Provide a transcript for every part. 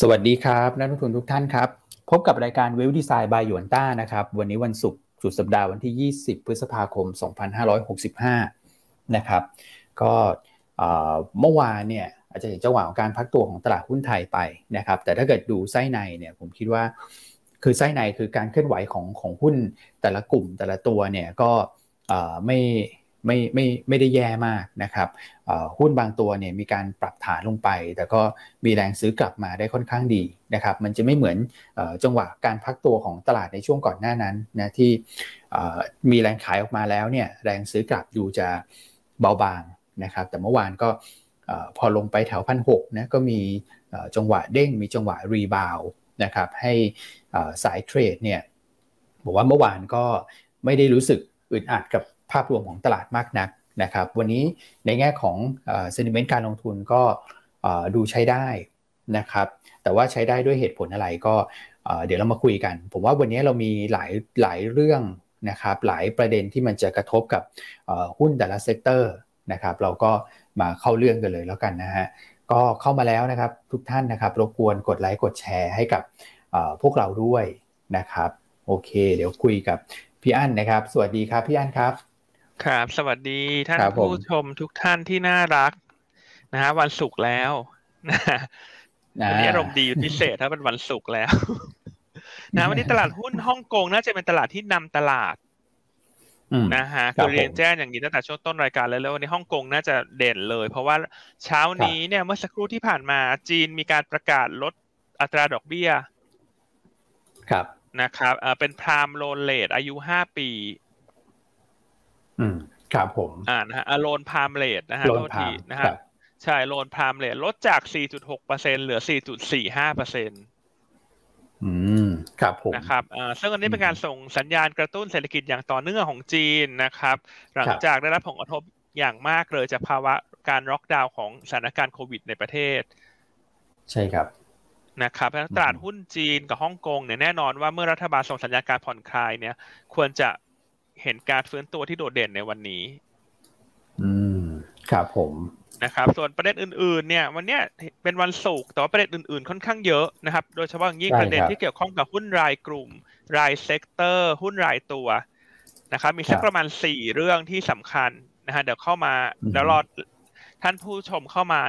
สวัสดีครับ นักลงทุนทุกท่านครับ พบกับรายการเวลดีไซน์บายหยวนต้านะครับ วันนี้วันศุกร์สุดสัปดาห์วันที่ 20 พฤษภาคม 2565 นะครับ ก็เมื่อวานเนี่ยอาจจะเห็นจังหวะของการพักตัวของตลาดหุ้นไทยไปนะครับ แต่ถ้าเกิดดูไส้ในเนี่ยผมคิดว่าคือไส้ในคือการเคลื่อนไหวของของหุ้นแต่ละกลุ่มแต่ละตัวเนี่ยก็ไม่ ไม่ไม่ไม่ได้แย่มากนะครับหุ้นบางตัวเนี่ยมีการปรับฐานลงไป แต่ก็มีแรงซื้อกลับมาได้ค่อนข้างดีนะครับ มันจะไม่เหมือนจังหวะการพักตัวของตลาดในช่วงก่อนหน้านั้นนะที่มีแรงขายออกมาแล้วเนี่ยแรงซื้อกลับดูจะเบาบางนะครับ แต่เมื่อวานก็พอลงไปแถวพันหกนะก็มีจังหวะเด้งมีจังหวะรีบาวนะครับให้สายเทรดเนี่ยบอกว่าเมื่อวานก็ไม่ได้รู้สึกอึดอัดกับ ภาพรวมของตลาดมากนักนะครับ วันนี้ในแง่ของ sentiment การลงทุนก็ดูใช้ได้นะครับ แต่ว่าใช้ได้ด้วยเหตุผลอะไรก็เดี๋ยวเรามาคุยกัน ผมว่าวันนี้เรามีหลายหลายเรื่องนะครับ หลายประเด็นที่มันจะกระทบกับหุ้นแต่ละ sector นะครับ เราก็มาเข้าเรื่องกันเลยแล้วกันนะฮะก็เข้ามาแล้วนะครับทุกท่านนะครับรบกวนกดไลค์กดแชร์ให้กับพวกเราด้วยนะครับ โอเค เดี๋ยวคุยกับพี่อั้นนะครับ สวัสดีครับพี่อั้นครับ ครับ สวัสดีท่านผู้ชมทุกท่านที่น่ารักนะฮะวันศุกร์แล้วนะวันนี้อารมณ์ดีพิเศษถ้าเป็นวันศุกร์แล้ว นะวันนี้ตลาดหุ้นฮ่องกงน่าจะเป็นตลาดที่นำตลาดนะฮะคือเรียนแจ้งอย่างนี้ตั้งแต่ช่วงต้นรายการเลยแล้ววันนี้ฮ่องกงน่าจะเด่นเลย เพราะว่าเช้านี้เนี่ยเมื่อสักครู่ที่ผ่านมาจีนมีการประกาศลดอัตราดอกเบี้ย ครับนะครับเป็นพรามโลนเลทอายุห้าปี อืมครับผมอ่านะฮะโลนพามเลทนะฮะโลนพามนะฮะใช่โลนพามเลทลดจาก 4.6เปอร์เซ็นเหลือ 4.45เปอร์เซ็นต์อืมครับผมนะครับอ่าซึ่งอันนี้เป็นการส่งสัญญาณกระตุ้นเศรษฐกิจอย่างต่อเนื่องของจีนนะครับ หลังจากได้รับผลกระทบอย่างมากเลยจากภาวะการล็อกดาวน์ของสถานการณ์โควิดในประเทศ ใช่ครับนะครับตลาดหุ้นจีนกับฮ่องกงเนี่ยแน่นอนว่าเมื่อรัฐบาลส่งสัญญาณการผ่อนคลายเนี่ย ควรจะ เห็นการฟื้นตัวที่โดดเด่นในวันนี้ อืมครับผมนะครับ ส่วนประเด็นอื่นๆ เนี่ย วันนี้เป็นวันศุกร์แต่ว่าประเด็นอื่นๆ ค่อนข้างเยอะนะครับ โดยเฉพาะอย่างยิ่งประเด็นที่เกี่ยวข้องกับหุ้นรายกลุ่ม ราย sector หุ้นรายตัวนะครับ มีสักประมาณสี่เรื่องที่สำคัญนะฮะเดี๋ยวเข้ามาเดี๋ยวรอท่านผู้ชมเข้ามา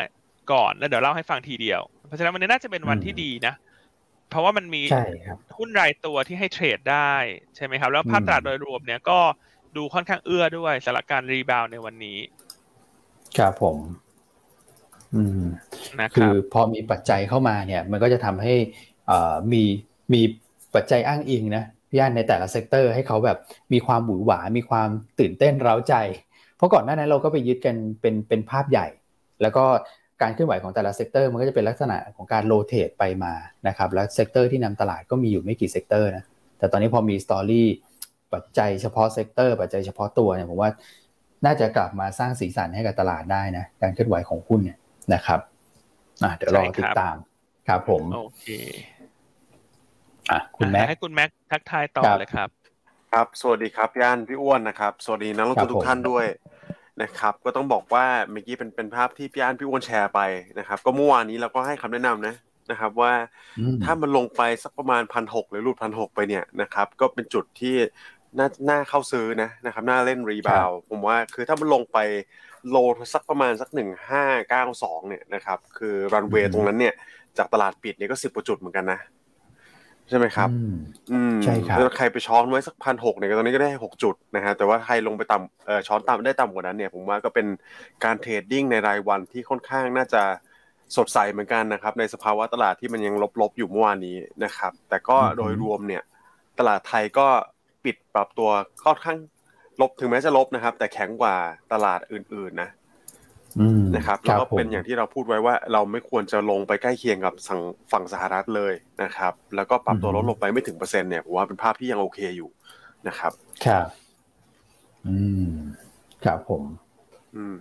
ก่อนแล้วเดี๋ยวเล่าให้ฟังทีเดียว เพราะฉะนั้นวันนี้น่าจะเป็นวันที่ดีนะ เพราะว่ามันมีหุ้นรายตัวที่ให้เทรดได้ใช่ไหมครับ แล้วภาพตลาดโดยรวมเนี่ยก็ดูค่อนข้างเอื้อด้วยสำหรับการรีบาวในวันนี้ ครับผม อืมนะคือพอมีปัจจัยเข้ามาเนี่ย มันก็จะทำให้อ่มีมีปัจจัยอ้างอิงนะพี่อันในแต่ละ sector ให้เขาแบบมีความหวือหวา มีความตื่นเต้นเร้าใจ เพราะก่อนหน้านั้นเราก็ไปยึดกันเป็นเป็นภาพใหญ่ แล้วก็ การเคลื่อนไหวของแต่ละ sector มันก็จะเป็นลักษณะของการ rotate ไปมานะครับแล้ว sector ที่นำตลาดก็มีอยู่ไม่กี่ sector นะแต่ตอนนี้พอมี story ปัจจัยเฉพาะ sector ปัจจัยเฉพาะตัวเนี่ยผมว่าน่าจะกลับมาสร้างสีสันให้กับตลาดได้นะการเคลื่อนไหวของหุ้นเนี่ยนะครับอะเดี๋ยวรอติดตามครับผมโอเคอะคุณแม็กให้คุณแม็กทักทายต่อเลยครับ ครับ สวัสดีครับพี่อันพี่อ้วนนะครับ สวัสดีนักลงทุนทุกท่านด้วย นะครับก็ต้องบอกว่าเมื่อกี้เป็นเป็นภาพที่พี่อันพี่อ้วนแชร์ไปนะครับ ก็เมื่อวานนี้เราก็ให้คำแนะนำนะนะครับว่าถ้ามันลงไปสักประมาณพันหกหรือรูดพันหกไปเนี่ยนะครับก็เป็นจุดที่น่าน่าเข้าซื้อนะนะครับน่าเล่นรีบาวผมว่าคือถ้ามันลงไปโลสักประมาณสักหนึ่งห้าเก้าสองเนี่ยนะครับคือรันเวย์ตรงนั้นเนี่ยจากตลาดปิดเนี่ยก็สิบกว่าจุดเหมือนกันนะ ใช่ไหมครับ อืมใช่ครับใครไปช้อนไว้สักพันหกเนี่ยตอนนี้ก็ได้หกจุดนะฮะแต่ว่าใครลงไปต่ำเอ่อช้อนต่ำได้ต่ำกว่านั้นเนี่ย ผมว่าก็เป็นการเทรดดิ้งในรายวันที่ค่อนข้างน่าจะสดใสเหมือนกันนะครับ ในสภาวะตลาดที่มันยังลบๆอยู่เมื่อวานนี้นะครับ แต่ก็โดยรวมเนี่ย ตลาดไทยก็ปิดปรับตัวค่อนข้างลบถึงแม้จะลบนะครับ แต่แข็งกว่าตลาดอื่นๆนะ นะครับแล้วก็เป็นอย่างที่เราพูดไว้ว่าเราไม่ควรจะลงไปใกล้เคียงกับฝั่งฝั่งสหรัฐเลยนะครับ แล้วก็ปรับตัวลดลงไปไม่ถึงเปอร์เซ็นต์เนี่ยผมว่าเป็นภาพที่ยังโอเคอยู่นะครับครับอืมครับผม อืม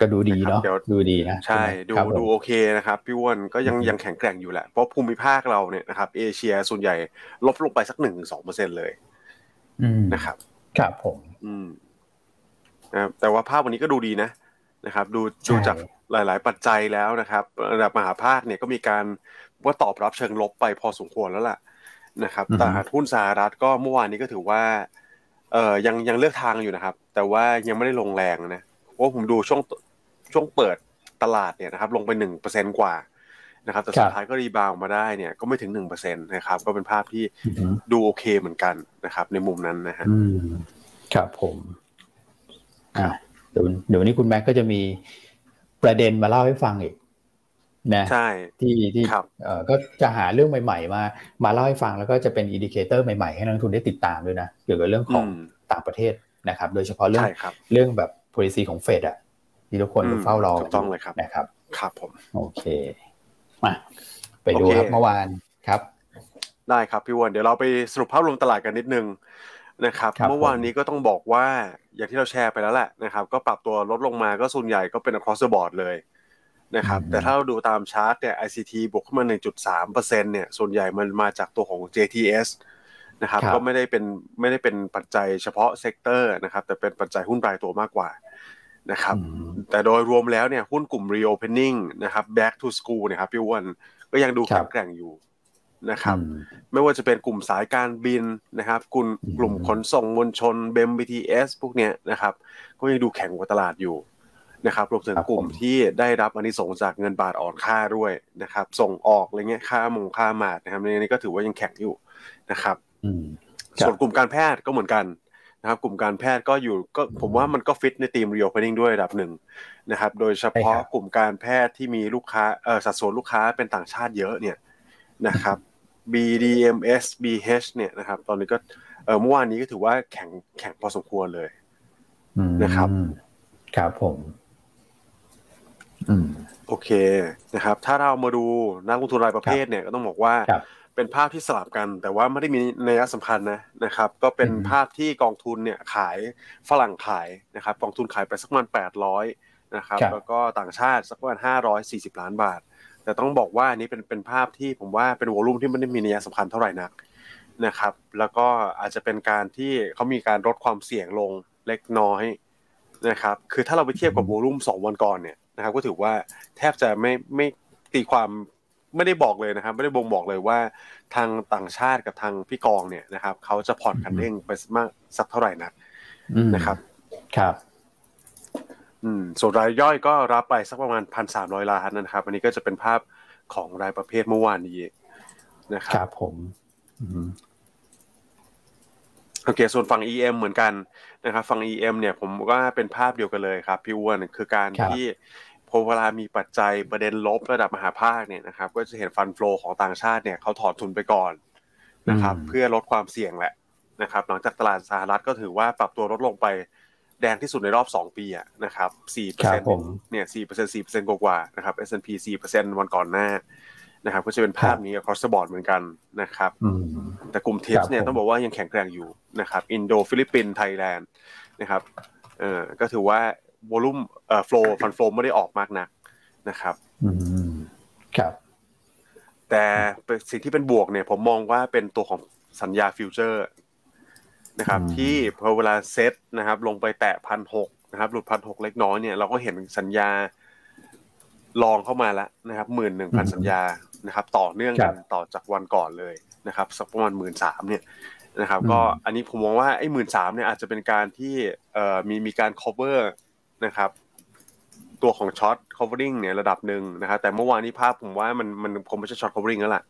ก็ดูดีเนาะดูดีนะใช่ดูดูโอเคนะครับพี่อ้วนก็ยังยังแข็งแกร่งอยู่แหละเพราะภูมิภาคเราเนี่ยนะครับ เอเชียส่วนใหญ่ลบลงไปสักหนึ่งสองเปอร์เซ็นเลยนะครับ ครับผม อืม นะแต่ว่าภาพวันนี้ก็ดูดีนะนะครับ ดูดูจากหลาย ๆ ปัจจัยแล้วนะครับระดับมหาภาคเนี่ยก็มีการว่าตอบรับเชิงลบไปพอสมควรแล้วล่ะนะครับตลาดหุ้นสหรัฐก็เมื่อวานนี้ก็ถือว่าเอ่อยังยังเลือกทางอยู่นะครับ แต่ว่ายังไม่ได้ลงแรงนะเพราะผมดูช่วงช่วงเปิดตลาดเนี่ยนะครับ ลงไปหนึ่งเปอร์เซ็นกว่านะครับแต่สุดท้ายก็ rebound มาได้เนี่ยก็ไม่ถึงหนึ่งเปอร์เซ็นตนะครับ ก็เป็นภาพที่ดูโอเคเหมือนกันนะครับ ในมุมนั้นนะฮะครับผม อ่าเดี๋ยวเดี๋ยวนี้คุณแม็กก็จะมีประเด็นมาเล่าให้ฟังอีกนะใช่ที่ที่เอ่อก็จะหาเรื่องใหม่ ๆ มามาเล่าให้ฟังแล้วก็จะเป็น indicator ใหม่ๆให้นักลงทุนได้ติดตามด้วยนะเกี่ยวกับเรื่องของต่างประเทศนะครับ โดยเฉพาะเรื่องเรื่องแบบ policy ของเฟดอะที่ทุกคนเฝ้ารอต้องเลยครับนะครับครับผมโอเคมาไปดูครับเมื่อวานครับ ได้ครับพี่อันเดี๋ยวเราไปสรุปภาพรวมตลาดกันนิดนึง นะครับเมื่อวานนี้ก็ต้องบอกว่าอย่างที่เราแชร์ไปแล้วแหละนะครับก็ปรับตัวลดลงมาก็ส่วนใหญ่ก็เป็น across the board เลยนะครับแต่ถ้าเราดูตามชาร์ตเนี่ย ICT บวกขึ้นมา 1.3%เนี่ยส่วนใหญ่มันมาจากตัวของ JTS นะครับก็ไม่ได้เป็นไม่ได้เป็นปัจจัยเฉพาะ sector นะครับแต่เป็นปัจจัยหุ้นรายตัวมากกว่านะครับแต่โดยรวมแล้วเนี่ยหุ้นกลุ่ม reopening นะครับ back to school นะครับพี่อ้วนก็ยังดูแข็งแกร่งอยู่ นะครับ ไม่ว่าจะเป็นกลุ่มสายการบินนะครับ กลุ่มกลุ่มขนส่งมวลชนเบม BTS พวกเนี้ยนะครับ ก็ยังดูแข็งกว่าตลาดอยู่นะครับรวมถึงกลุ่มที่ได้รับอันนี้ส่งจากเงินบาทอ่อนค่าด้วยนะครับ ส่งออกอะไรเงี้ยค่ามงค่ามาดนะครับในนี้ก็ถือว่ายังแข็งอยู่นะครับส่วนกลุ่มการแพทย์ก็เหมือนกันนะครับ กลุ่มการแพทย์ก็อยู่ก็ผมว่ามันก็ฟิตในทีม reopening ด้วยระดับหนึ่งนะครับ โดยเฉพาะกลุ่มการแพทย์ที่มีลูกค้าเออสัดส่วนลูกค้าเป็นต่างชาติเยอะเนี่ยนะครับ BDMS BH เนี่ยนะครับ ตอนนี้ก็เออเมื่อวานนี้ก็ถือว่าแข็งแข็งพอสมควรเลยนะครับครับผมโอเคนะครับ ถ้าเรามาดูนักลงทุนรายประเภทเนี่ยก็ต้องบอกว่าเป็นภาพที่สลับกัน แต่ว่าไม่ได้มีนัยสำคัญนะนะครับ ก็เป็นภาพที่กองทุนเนี่ยขายฝรั่งขายนะครับ กองทุนขายไปสักประมาณแปดร้อยนะครับ แล้วก็ต่างชาติสักประมาณห้าร้อยสี่สิบล้านบาท แต่ต้องบอกว่านี้เป็นเป็นภาพที่ผมว่าเป็นวอลุ่มที่ไม่ได้มีนัยสำคัญเท่าไหร่นักนะครับ แล้วก็อาจจะเป็นการที่เขามีการลดความเสี่ยงลงเล็กน้อยนะครับ คือถ้าเราไปเทียบกับวอลุ่มสองวันก่อนเนี่ยนะครับก็ถือว่าแทบจะไม่ไม่ตีความไม่ได้บอกเลยนะครับไม่ได้บ่งบอกเลยว่าทางต่างชาติกับทางพี่กองเนี่ยนะครับเขาจะผ่อนคันเร่งไปมากสักเท่าไหร่นักนะครับ ครับ อืมส่วนรายย่อยก็รับไปสักประมาณพันสามร้อยล้านนะครับ อันนี้ก็จะเป็นภาพของรายประเภทเมื่อวานนี้นะครับครับผมโอเค ส่วนฝั่ง EM เหมือนกันนะครับฝั่ง EM เนี่ยผมว่าเป็นภาพเดียวกันเลยครับ พี่อ้วนคือการที่พอเวลามีปัจจัยประเด็นลบระดับมหาภาคเนี่ยนะครับ ก็จะเห็น fund flow ของต่างชาติเนี่ยเขาถอนทุนไปก่อนนะครับ เพื่อลดความเสี่ยงแหละนะครับ หลังจากตลาดสหรัฐก็ถือว่าปรับตัวลดลงไป แดงที่สุดในรอบ 2 ปีอะนะครับ4%เปอร์เซ็นต์เนี่ย4%เปอร์เซ็นต์4เปอร์เซ็นต์กว่าๆนะครับ S&P 4เปอร์เซ็นต์วันก่อนหน้านะครับก็จะเป็นภาพนี้ across the board เหมือนกันนะครับแต่กลุ่ม TIPs เนี่ยต้องบอกว่ายังแข็งแกร่งอยู่นะครับอินโดฟิลิปปินส์ไทยแลนด์นะครับเออก็ถือว่าวอลุ่มเอ่อฟลูฟันฟลูไม่ได้ออกมากนักนะครับครับ แต่สิ่งที่เป็นบวกเนี่ยผมมองว่าเป็นตัวของสัญญาฟิวเจอร์ นะครับที่พอเวลาเซตนะครับลงไปแตะพันหกนะครับหลุดพันหกเล็กน้อยเนี่ยเราก็เห็นสัญญาลองเข้ามาแล้วนะครับหมื่นหนึ่งพันสัญญานะครับ ต่อเนื่องกันต่อจากวันก่อนเลยนะครับสักประมาณหมื่นสามเนี่ยนะครับ ก็อันนี้ผมมองว่าไอ้หมื่นสามเนี่ยอาจจะเป็นการที่เอ่อมีมีการ cover นะครับ ตัวของช็อต covering เนี่ยระดับหนึ่งนะครับ แต่เมื่อวานนี้ภาพผมว่ามันมันคงไม่ใช่ short covering แล้วล่ะ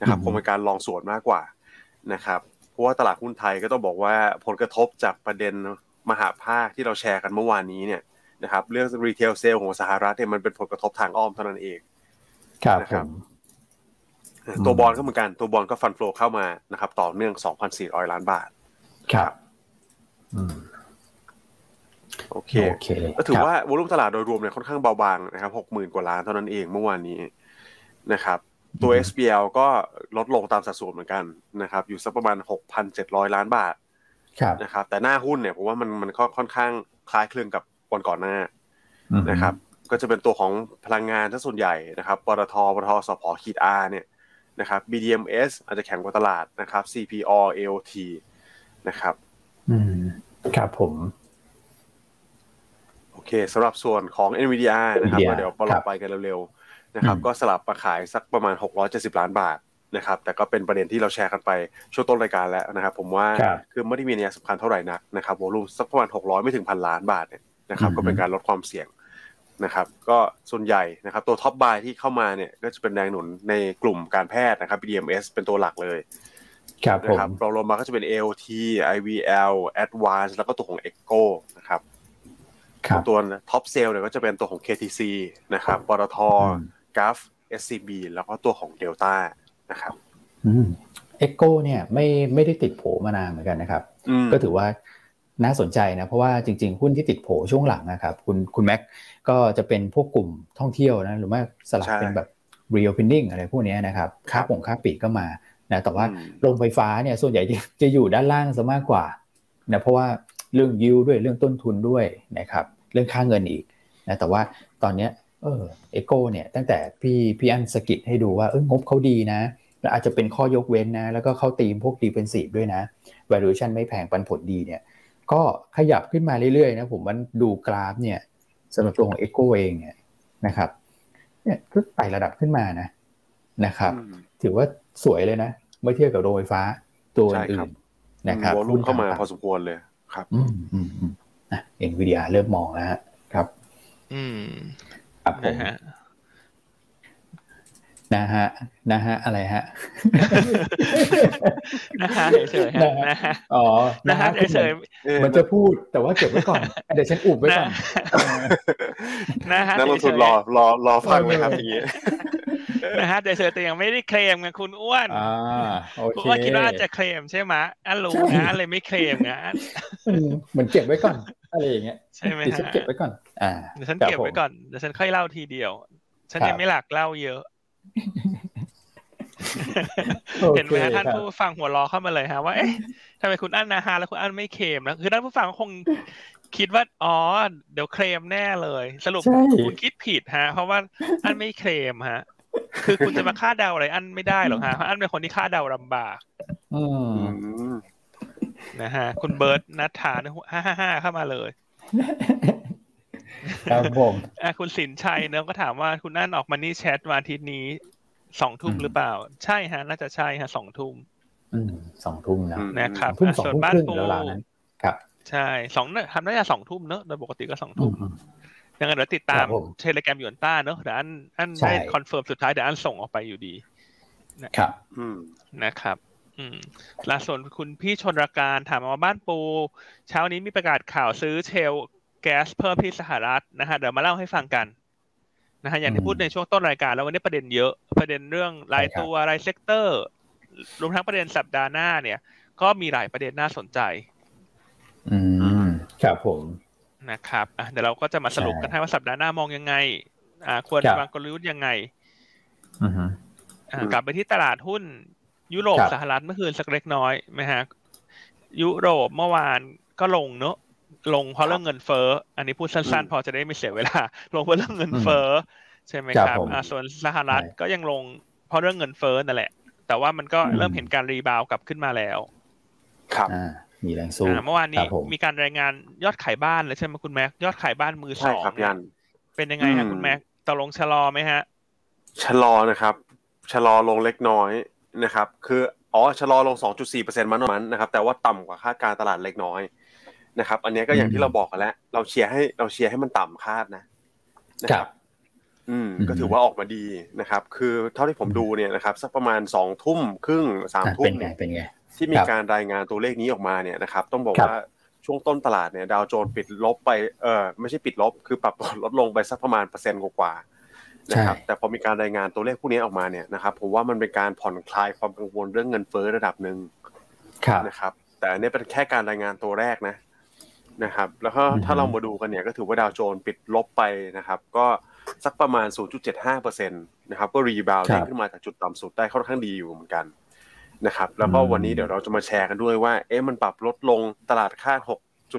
นะครับคงเป็นการลองสวนมากกว่านะครับเพ ราะว่าตลาดหุ้นไทยก็ต้องบอกว่าผลกระทบจากประเด็นมหาภาคที่เราแชร์กันเมื่อวานนี้เนี่ยนะครับเรื่อง retail sales ของสหรัฐเนี่ยมันเป็นผลกระทบทางอ้อมเท่านั้นเองครับ ตัวบอลก็เหมือนกันตัวบอลก็ฟันโฟลเข้ามานะครับ ต่อเนื่อง 2,400 ล้านบาท ครับโอเคก็ถือว่าวอลุ่มตลาดโดยรวมเนี่ยค่อนข้างเบาบางนะครับหกหมื่นกว่าล้านเท่านั้นเองเมื่อวานนี้นะครับ ตัว SBL ก็ลดลงตามสัดส่วนเหมือนกันนะครับ อยู่สักประมาณ 6,700 ล้านบาทนะครับ แต่หน้าหุ้นเนี่ยผมว่ามันมันค่อนข้างคล้ายคลึงกับวันก่อนหน้านะครับ ก็จะเป็นตัวของพลังงานทั้งส่วนใหญ่นะครับปตทปตทสพขีดอาเนี่ยนะครับ BDMs อาจจะแข็งกว่าตลาดนะครับ CPO AOT นะครับ อืม ครับผม โอเคเคสำหรับส่วนของ NVIDIA นะครับ NVIDIA เดี๋ยวเราไปกันเร็วๆ นะครับอืมก็สลับมาขายสักประมาณ 670 ล้านบาทนะครับแต่ก็เป็นประเด็นที่เราแชร์กันไปช่วงต้นรายการแล้วนะครับ ผมว่าครับคือไม่ได้มีนัยสำคัญเท่าไหร่นักนะครับวอลุ่มสักประมาณ 600 ไม่ถึงพันล้านบาทเนี่ยนะครับอืมก็เป็นการลดความเสี่ยงนะครับก็ส่วนใหญ่นะครับตัว top buy ที่เข้ามาเนี่ยก็จะเป็นแรงหนุนในกลุ่มการแพทย์นะครับ BDMS เป็นตัวหลักเลยครับผนะมครับรองลงมาก็จะเป็น AOT IVL Advance แล้วก็ตัวของ EGCO นะครับครับตัว top sell เนี่ยก็จะเป็นตัวของ KTC นะครับปตท อืม GULF SCB แล้วก็ตัวของ Delta นะครับอืม EGCO เนี่ยไม่ไม่ได้ติดโผมานานเหมือนกันนะครับอืมก็ถือว่าน่าสนใจนะ เพราะว่าจริงๆ หุ้นที่ติดโผช่วงหลังนะครับ คุณคุณแม็กก็จะเป็นพวกกลุ่มท่องเที่ยวนะ หรือว่าสลับใช่เป็นแบบ reopening อะไรพวกเนี้ยนะครับค่าครับผงค่าปีกก็มานะแต่ว่าอืมโรงไฟฟ้าเนี่ยส่วนใหญ่จะจะอยู่ด้านล่างซะมากกว่านะเพราะว่าเรื่องยิวด้วยเรื่องต้นทุนด้วยนะครับ เรื่องค่าเงินอีกนะแต่ว่าตอนเนี้ย เออเอโกเนี่ยตั้งแต่พี่พี่อันสกิดให้ดูว่าเอองบเขาดีนะแล้วอาจจะเป็นข้อยกเว้นนะ แล้วก็เข้าตีมพวก defensive ด้วยนะ valuation ไม่แพงปันผลดีเนี่ยก็ขยับขึ้นมาเรื่อยๆนะผมว่าดูกราฟเนี่ยสำหรับตัวของ Echo เองเนี่ยนะครับเนี่ยก็ไต่ระดับขึ้นมานะนะครับอืมถือว่าสวยเลยนะเมื่อเทียบกับโรงไฟฟ้าตัวใช่คอื่รับนๆนะครับวอลุ่มเข้ามาหุ้นพอสมควรเลยครับ อืมอืมอืมนะเอ็นวีดีเริ่มมองแล้วฮะครับ อืม ครับผมนะฮะนะฮะ นะฮะ อะไรฮะ นะฮะเฉยๆฮะนะฮะนะฮะ อ๋อ นะฮะคือเฉยเอ๊ะมันจะพูดแต่ว่าเก็บไว้ก่อน เดี๋ยวฉันอุบไว้ๆก่อน นะฮะนักลงทุนเฉยๆรอ รอ รอฟังไหมครับอย่างนี้นะฮะเฉยๆแต่ยังไม่ได้เคลมไงคุณอ้วนอ่าโอคุณเคอ้วนคิดว่าอันจะเคลมใช่ไหมอันรู้ใช่นะอันเลยไม่เคลมนะอันอืมเหมือนเก็บไว้ก่อน อะไรอย่างเงี้ยใช่ไหมเดี๋ยวฉันฮะเก็บไว้ก่อน อ่าเดี๋ยวฉันครับเก็บไว้ก่อนเดี๋ยวฉันค่อยเล่าทีเดียว ฉันครับยังไม่หลักเล่าเยอะผมเห็นไหมฮะโอคท่านครับผู้ฟังหัวล้อเข้ามาเลยฮะว่าเอ๊ะทำไมคุณอั้นนะฮะแล้วคุณอั้นไม่เคลมนะคือท่านผู้ฟังคงคิดว่าอ๋อเดี๋ยวเคลมแน่เลย สรุปใช่คุณคิดผิดฮะ เพราะว่าอั้นไม่เคลมฮะ คือคุณจะมาคาดเดาอะไรอั้นไม่ได้หรอกฮะเพราะอั้นเป็นคนที่คาดเดาลำบากอืมอืม นะฮะ คุณเบิร์ตนัทธาห้าห้าห้าเข้ามาเลยครับผมอะคุณสินชัยเนอะก็ถามว่าคุณอั้นออกมานี่แชทวันอาทิตย์นี้สองทุ่มอืมหรือเปล่า ใช่ฮะ น่าจะใช่ฮะสองทุ่มอืมสองทุ่มนะอืมนะครับทุ่มอะสองส่วนทุ่มบ้านครึ่งปูแล้วร้านนั้นครับ ใช่สองน่ะทำได้จะสองทุ่มเนอะโดยปกติก็สองอืทุ่มมอืมยังไงเดี๋ยวติดตามครับผมเทเลแกรมหยวนต้าเนอะเดี๋ยวอันอันใช่ได้คอนเฟิร์มสุดท้ายเดี๋ยวอันส่งออกไปอยู่ดีครับอืมนะครับ อืมล่าส่วนคุณพี่ชนรการถามมาว่าบ้านปู เช้านี้มีประกาศข่าวซื้อ shale gas เพิ่มที่สหรัฐนะฮะเดี๋ยวมาเล่าให้ฟังกันนะฮะอย่างที่อืมพูดในช่วงต้นรายการแล้ววันนี้ประเด็นเยอะประเด็นเรื่องรายใช่ครับตัวราย sector รวมทั้งประเด็นสัปดาห์หน้าเนี่ย ก็มีหลายประเด็นน่าสนใจ อืมครับผมนะครับอะเดี๋ยวเราก็จะมาสรุปกันใช่ให้ว่าสัปดาห์หน้ามองยังไง อ่า ควรครับวางกลยุทธ์ยังไงอือฮึอ่าอืมกลับไปที่ตลาดหุ้น ยุโรปครับสหรัฐเมื่อคืนสักเล็กน้อยไหมฮะยุโรปเมื่อวานก็ลงเนอะลงเพราะเรื่องเงินเฟ้ออันนี้พูดสั้นๆ พอจะได้ไม่เสียเวลา ลงเพราะเรื่องเงินเฟ้อใช่ไหมครับครับผมอ่าส่วนสหรัฐใช่ก็ยังลงเพราะเรื่องเงินเฟ้อนั่นแหละ แต่ว่ามันก็อืมเริ่มเห็นการ rebound กลับขึ้นมาแล้ว ครับอ่ามีแรงสู้อ่าเมื่อวานคนี้รับผมมีการรายงานยอดขายบ้านเลยใช่ไหมคุณแม็กยอดขายบ้านมือสใช่องครับเนี่ยยันเป็นยังไงฮะอืมคุณแม็กตกลงชะลอไหมฮะชะลอนะครับชะลอลงเล็กน้อย นะครับ คืออ๋อชะลอลง 2.4%มันมันนะครับ แต่ว่าต่ำกว่าคาดการณ์ตลาดเล็กน้อยนะครับ อันนี้ก็อย่างอืมที่เราบอกกันแล้ว เราเชียร์ให้เราเชียร์ให้มันต่ำคาดนะนะอืมอืม ก็ถือว่าออกมาดีนะครับ คือเท่าที่ผมดูเนี่ยนะครับ สักประมาณสองทุ่มครึ่งสามอะทุ่เป็มนไงเนี่ยเป็นไงที่มีครับการรายงานตัวเลขนี้ออกมาเนี่ยนะครับ ต้องบอกครับว่าช่วงต้นตลาดเนี่ย ดาวโจนส์ปิดลบไปเออไม่ใช่ปิดลบ คือปรับตัวลดลงไปสักประมาณเปอร์เซ็นต์กว่าๆ นะครับแต่พอมีการรายงานตัวเลขพวกนี้ออกมาเนี่ยนะครับผมว่ามันเป็นการผ่อนคลายความกังวลเรื่องเงินเฟ้อระดับหนึ่งครับนะครับ แต่อันนี้เป็นแค่การรายงานตัวแรกนะนะครับ แล้วก็อือฮึถ้าเรามาดูกันเนี่ยก็ถือว่าดาวโจนส์ปิดลบไปนะครับ ก็สักประมาณ 0.75%นะครับก็ rebound ครับขึ้นมาจากจุดต่ำสุดได้ค่อนข้างดีอยู่เหมือนกันนะครับแล้วก็อืมวันนี้เดี๋ยวเราจะมาแชร์กันด้วยว่าเอ๊ะมันปรับลดลงตลาดคาด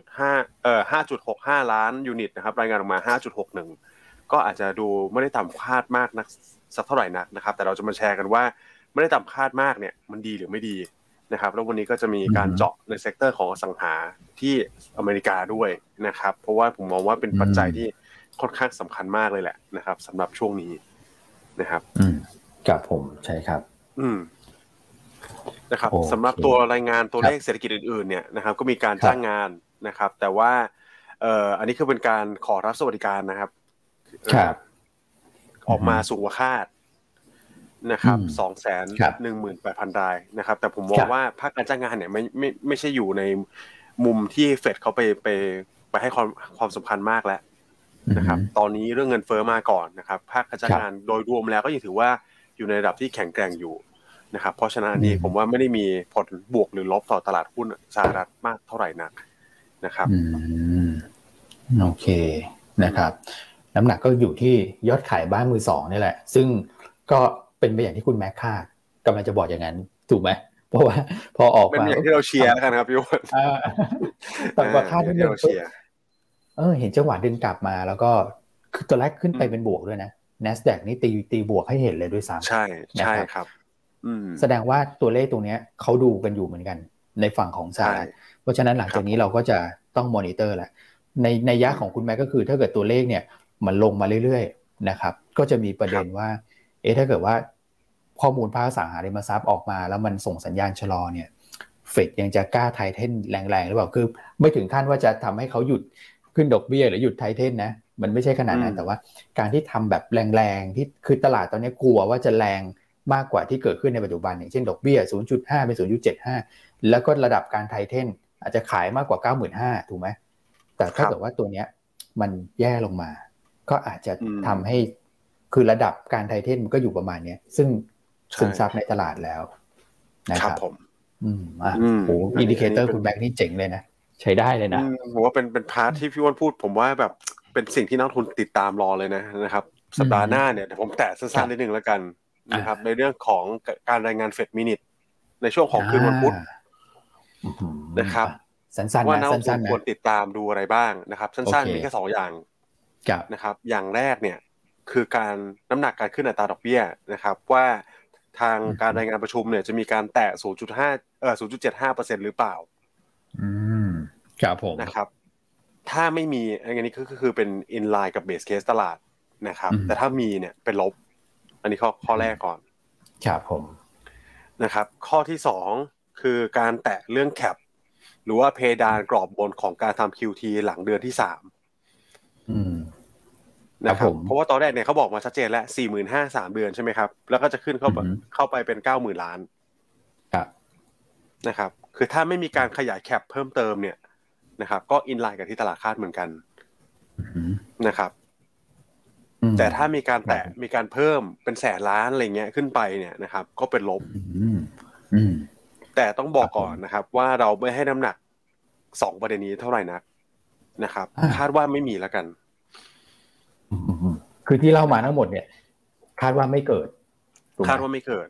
6.5เอ่อ5.65 ล้าน unit นะครับรายงานออกมา 5.61 ก็อาจจะดูไม่ได้ต่ำคาดมากนักสักเท่าไหร่นักนะครับ แต่เราจะมาแชร์กันว่าไม่ได้ต่ำคาดมากเนี่ยมันดีหรือไม่ดีนะครับแล้ววันนี้ก็จะมีการเจาะใน sector ของอสังหาที่อเมริกาด้วยนะครับ เพราะว่าผมมองว่าเป็นปัจจัยที่ค่อนข้างสำคัญมากเลยแหละนะครับสำหรับช่วงนี้นะครับ อืมกับผมใช่ครับ อืมนะครับโอเคสำหรับตัวรายงานตัวเลขเศรษฐกิจอื่นๆเนี่ยนะครับ ก็มีการจ้างงานนะครับ แต่ว่าเอ่ออันนี้คือเป็นการขอรับสวัสดิการนะครับ ครับออกมาสูงกว่าคาดนะครับอืมสองแสนครับหนึ่งหมื่นแปดพันรายนะครับ แต่ผมมอครังบว่าภาคการจ้างงานเนี่ยไม่ไม่ไม่ใช่อยู่ในมุมที่เฟดเขาไปไปไปให้ความความสำคัญมากแล้วนะครับ ตอนนี้เรื่องเงินเฟ้อมาก่อนนะครับ ภาคการจ้างงานโดยรวมแล้วก็ยังถือว่าอยู่ในระดับที่แข็งแกร่งอยู่นะครับ เพราะฉะนั้นอันนี้อืมผมว่าไม่ได้มีผลบวกหรือลบต่อตลาดหุ้นสหรัฐมากเท่าไหร่นักนะครับอืมโอเคนะครับ น้ำหนักก็อยู่ที่ยอดขายบ้านมือสองนี่แหละ ซึ่งก็เป็นไปอย่างที่คุณแม็กคาดกำลังจะบอกอย่างนั้นถูกไหมเพราะว่าพอออกเป็นมาอย่างที่เราเชียร์แล้วกันครับพี่อ้วนอ่าต่ำกว่าคาดนิดที่นึงเราเชียร์เออเห็นจังหวะดึงกลับมา แล้วก็คือตัวแรกขึ้นไปเป็นบวกด้วยนะ NASDAQ นี่ตีตีบวกให้เห็นเลยด้วยซ้ำใช่ใช่ครับอืมแสดงว่าตัวเลขตรงเนี้ยเขาดูกันอยู่เหมือนกัน ในฝั่งของสหรัฐใช่เพราะฉะนั้นหลังจากนี้เราก็จะต้องมอนิเตอร์แหละในในยะของคุณแม่ก็คือถ้าเกิดตัวเลขเนี่ย มันลงมาเรื่อยๆนะครับ ก็จะมีประเด็นว่า เอ๊ะถ้าเกิดว่าข้อมูลภาคอสังหาริมทรัพย์ออกมา แล้วมันส่งสัญญาณชะลอเนี่ยเฟดยังจะกล้าไทเทนแรงๆหรือเปล่าคือ ไม่ถึงขั้นว่าจะทำให้เขาหยุดขึ้นดอกเบี้ยหรือหยุดไทเทนนะมันไม่ใช่ขนาดนั้นอืมแต่ว่า การที่ทำแบบแรงๆที่คือตลาดตอนนี้กลัวว่าจะแรงมากกว่าที่เกิดขึ้นในปัจจุบันอย่างเช่นดอกเบี้ย 0.5 เป็น 0.75 แล้วก็ระดับการไทเทนอาจจะขายมากกว่า 95,000 ถูกไหมแต่ถ้าครับเกิดว่าตัวเนี้ยมันแย่ลงมา ก็อาจจะอืมทำให้คือระดับการ tighten มันก็อยู่ประมาณเนี้ยซึ่งใช่ซึมซับในตลาดแล้วนะคครัรับบผม อืมอะอืมโอ้อันนี้อินดิเคเตอร์อันนี้เป็นคุณแบงค์นี่เจ๋งเลยนะ ใช้ได้เลยนะอืมผมว่าเป็นเป็น part ที่พี่อ้วนพูด ผมว่าแบบเป็นสิ่งที่นักลงทุนติดตามรอเลยนะนะครับ สัปดาห์หน้าเนี่ยเดี๋ยวผมแตะครัสั้นบๆนิดนึงแล้วกันนะครับอ่าในเรื่องของการรายงานเฟด minutes ในช่วงของคืนวันพุธอื้อหือนะครับสั้นๆว่านะนักลงทุสั้นนๆควรนะติดตามดูอะไรบ้างนะครับ สั้นโอๆเคมีแค่สองอย่างกับ นะครับ อย่างแรกเนี่ยคือการน้ำหนักการขึ้นอัตราดอกเบี้ยนะครับ ว่าทางการรายงานประชุมเนี่ยจะมีการแตะ 0.5 เอ่อ 0.75%หรือเปล่า อืมครับผมนะครับ ถ้าไม่มีอันนี้ก็คือเป็น in line กับ base case ตลาดนะครับอืมแต่ถ้ามีเนี่ยเป็นลบ อันนี้ข้อข้อแรกก่อนครับผมนะครับ ข้อที่สองคือการแตะเรื่องแคปหรือว่าเพดานกรอบบนของการทำ QT หลังเดือนที่สามอืม นะคครัรับบผมเพราะว่าตอนแรกเนี่ยเขาบอกมาชัดเจนแล้วสี่หมื่นห้าสามเดือนใช่ไหมครับ แล้วก็จะขึ้นเข้าไปอือฮึเข้าไปเป็นเก้าหมื่นล้านครับนะครับ คือถ้าไม่มีการขยายแคปเพิ่มเติมเนี่ยนะครับ ก็อินไลน์กับที่ตลาดคาดเหมือนกันอืมนะครับอืมแต่ถ้ามีการแตะครับมีการเพิ่มเป็นแสนล้านอะไรเงี้ยขึ้นไปเนี่ยนะครับ ก็เป็นลบอืมอืมแต่ต้องบอกครับก่อนนะครับ ว่าเราไม่ให้น้ำหนักสองประเด็นนี้เท่าไหร่นักนะครับอ่าคาดว่าไม่มีแล้วกันอืมอืม คือที่เล่ามาทั้งหมดเนี่ย คาดว่าไม่เกิดถูกไหมคาดว่าไม่เกิด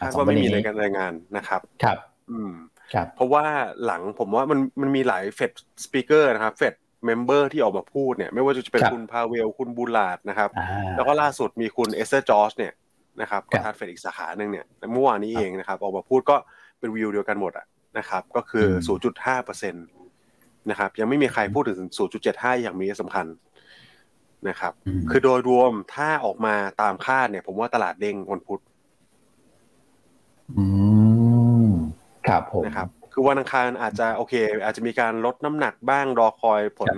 อ่าคาดว่าไม่มีสองประเด็นนี้ในการรายงานนะครับครับ อืมครับ เพราะว่าหลังผมว่ามันมันมีหลายเฟดspeaker นะครับเฟด member ที่ออกมาพูดเนี่ยไม่ว่าจะเป็นครับคุณพาเวลคุณบูลาดนะครับอ่าแล้วก็ล่าสุดมีคุณเอสเตอร์จอร์จเนี่ยนะครับครัปบระธานเฟดอีกสาขาหนึ่งเนี่ยเมื่อวานนี้เองนะครับ ออกมาพูดก็เป็นวิวเดียวกันหมดอะนะครับ ก็คืออืม0.5เปอร์เซ็นต์นะครับยังไม่มีใครพูดถึง 0.75 อย่างมีนัยสำคัญ นะครับมคือโดยรวมถ้าออกมาตามคาดเนี่ย ผมว่าตลาดเด้งวันพุธอืมครับผมนะครับ คือวันอังคารอาจจะโอเค อาจจะมีการลดน้ำหนักบ้างรอคอยผล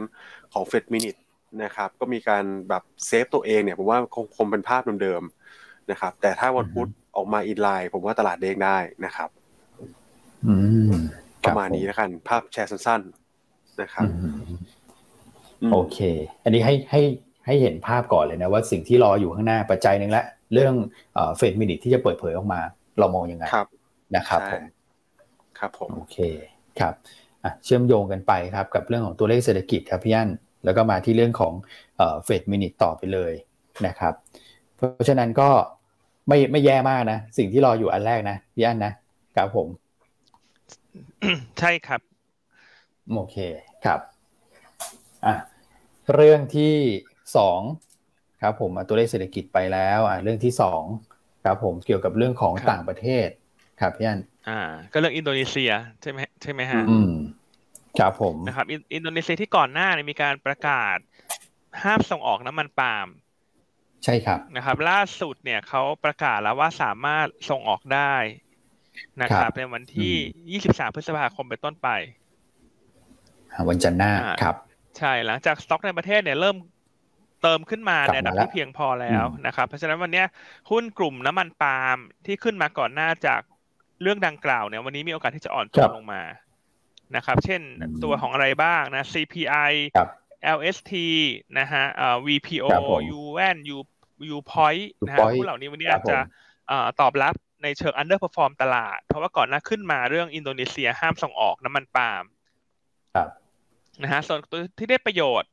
ของเฟด minutes นะครับ ก็มีการแบบ save ตัวเองเนี่ย ผมว่าคงคงเป็นภาพเดิมๆนะครับ แต่ถ้าวันพุธออกมา in line ผมว่าตลาดเด้งได้นะครับอืมประมาณนี้แล้วกัน ภาพแชร์สั้น ๆ นะครับอืมอืมโอเค อันนี้ให้ให้ ให้เห็นภาพก่อนเลยนะว่าสิ่งที่รออยู่ข้างหน้าปัจจัยหนึ่งละเรื่องเฟด minutes ที่จะเปิดเผยออกมา เรามองยังไงครับนะครับใช่ผมครับผมโอเคครับอะเชื่อมโยงกันไปครับกับเรื่องของตัวเลขเศรษฐกิจครับพี่อั้นแล้วก็มาที่เรื่องของเฟด minutes ต่อไปเลยนะครับ เพราะฉะนั้นก็ไม่ไม่แย่มากนะ สิ่งที่รออยู่อันแรกนะพี่อั้นนะครับผม ใช่ครับ โอเคครับอะเรื่องที่ สองครับผมอะตัวเลขเศรษฐกิจไปแล้วอะเรื่องที่สองครับผมเกี่ยวกับเรื่องของครับต่างประเทศครับพี่อันอ่า ก็เรื่องอินโดนีเซียใช่ไหมใช่ไหมฮะอืมครับผมนะครับอินโดนีเซียที่ก่อนหน้าเนี่ยมีการประกาศห้ามส่งออกน้ำมันปาล์มใช่ครับนะครับ ล่าสุดเนี่ยเขาประกาศแล้วว่าสามารถส่งออกได้นะครับในวันที่ 23 พฤษภาคมเป็นต้นไปวันจันทร์หน้าครับ ใช่หลังจากสต็อกในประเทศเนี่ยเริ่ม เติมขึ้นมาในระดับที่เพียงพอแล้วนะครับ เพราะฉะนั้นวันนี้หุ้นกลุ่มน้ำมันปาล์มที่ขึ้นมาก่อนหน้าจากเรื่องดังกล่าวเนี่ยวันนี้มีโอกาสที่จะอ่อนตัวลงมานะครับ เช่นตัวของอะไรบ้างนะ CPI LST นะฮะ VPO UN U U Point นะฮะผู้เหล่านี้วันนี้อาจจะตอบรับในเชิง underperform ตลาด เพราะว่าก่อนหน้าขึ้นมาเรื่องอินโดนีเซียห้ามส่งออกน้ำมันปาล์มนะฮะส่วนตัวที่ได้ประโยชน์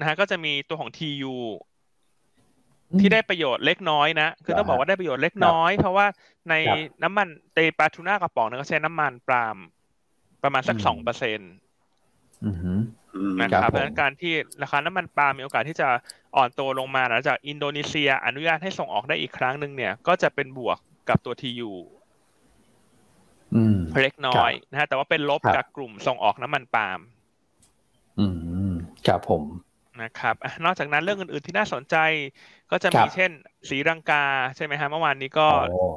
นะฮะก็จะมีตัวของ TU ที่ได้ประโยชน์เล็กน้อยนะ คือต้องบอกว่าได้ประโยชน์เล็กน้อย เพราะว่าในน้ำมันเตปาทูน่ากระป๋องนึงก็ใช้น้ำมันปาล์มประมาณสักสองเปอร์เซ็นต์นะครับเพราะฉะนั้นการที่ราคาน้ำมันปาล์มมีโอกาสที่จะอ่อนตัวลงมาหลังจากอินโดนีเซียอนุญาตให้ส่งออกได้อีกครั้งหนึ่งเนี่ย ก็จะเป็นบวกกับตัวทียูเล็กน้อยนะฮะแต่ว่าเป็นลบกับกลุ่มส่งออกน้ำมันปาล์มอืมครับผม นะครับนอกจากนั้นเรื่องอื่นๆที่น่าสนใจก็จะมีเช่นสีรังกาใช่ไหมฮะเมื่อวานนี้ก็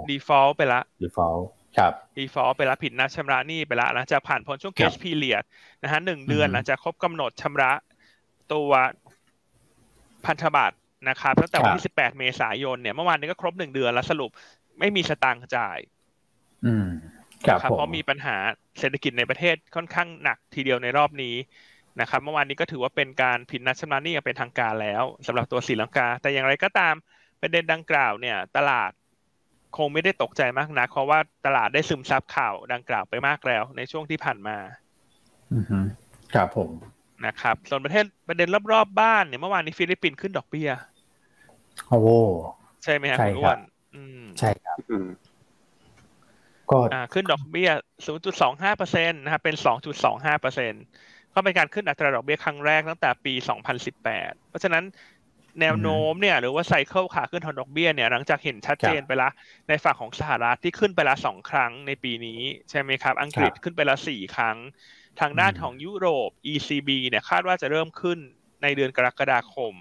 default ไปละ default ครับ default ไปละผิดนัดชำระหนี้ไปละหลังจากผ่านพ้นช่วง grace period นะฮะหนึ่งเดือนหลังจากครบกำหนดชำระตัวพันธบัตรนะครับตั้งแต่วันที่ 18 เมษายนเนี่ยเมื่อวานนี้ก็ครบหนึ่งเดือนแล้วสรุปไม่มีสตางค์จ่าย อืมครับเพราะมีปัญหาเศรษฐกิจในประเทศค่อนข้างหนักทีเดียวในรอบนี้ นะครับเมื่อวานนี้ก็ถือว่าเป็นการผิดนัดชำระหนี้อย่างเป็นทางการแล้วสำหรับตัวศรีลังกา แต่อย่างไรก็ตามประเด็นดังกล่าวเนี่ย ตลาดคงไม่ได้ตกใจมากนักเพราะว่าตลาดได้ซึมซับข่าวดังกล่าวไปมากแล้ว ในช่วงที่ผ่านมาอือครับผมนะครับส่วนประเทศประเด็นรอบๆบ้านเนี่ยเมื่อวานนี้ฟิลิปปินส์ขึ้นดอกเบี้ยโอ้ใช่ไหมครับคุณอ้วนใช่ครับก็ขึ้นดอกเบี้ย 0.25เปอร์เซ็นต์นะครับ เป็น 2.25เปอร์เซ็นต์ ก็เป็นการขึ้นอัตราดอกเบี้ยครั้งแรกตั้งแต่ปี 2018 เพราะฉะนั้นแนวโน้มเนี่ยหรือว่าไซเคิลขาขึ้นทางดอกเบี้ยเนี่ยหลังจากเห็นชัดเจนไปละในฝั่งของสหรัฐที่ขึ้นไปละสองครั้งในปีนี้ใช่ไหมครับ อังกฤษขึ้นไปละสี่ครั้ง ทางด้านของยุโรป ECB เนี่ยคาดว่าจะเริ่มขึ้นในเดือนกรกฎาคม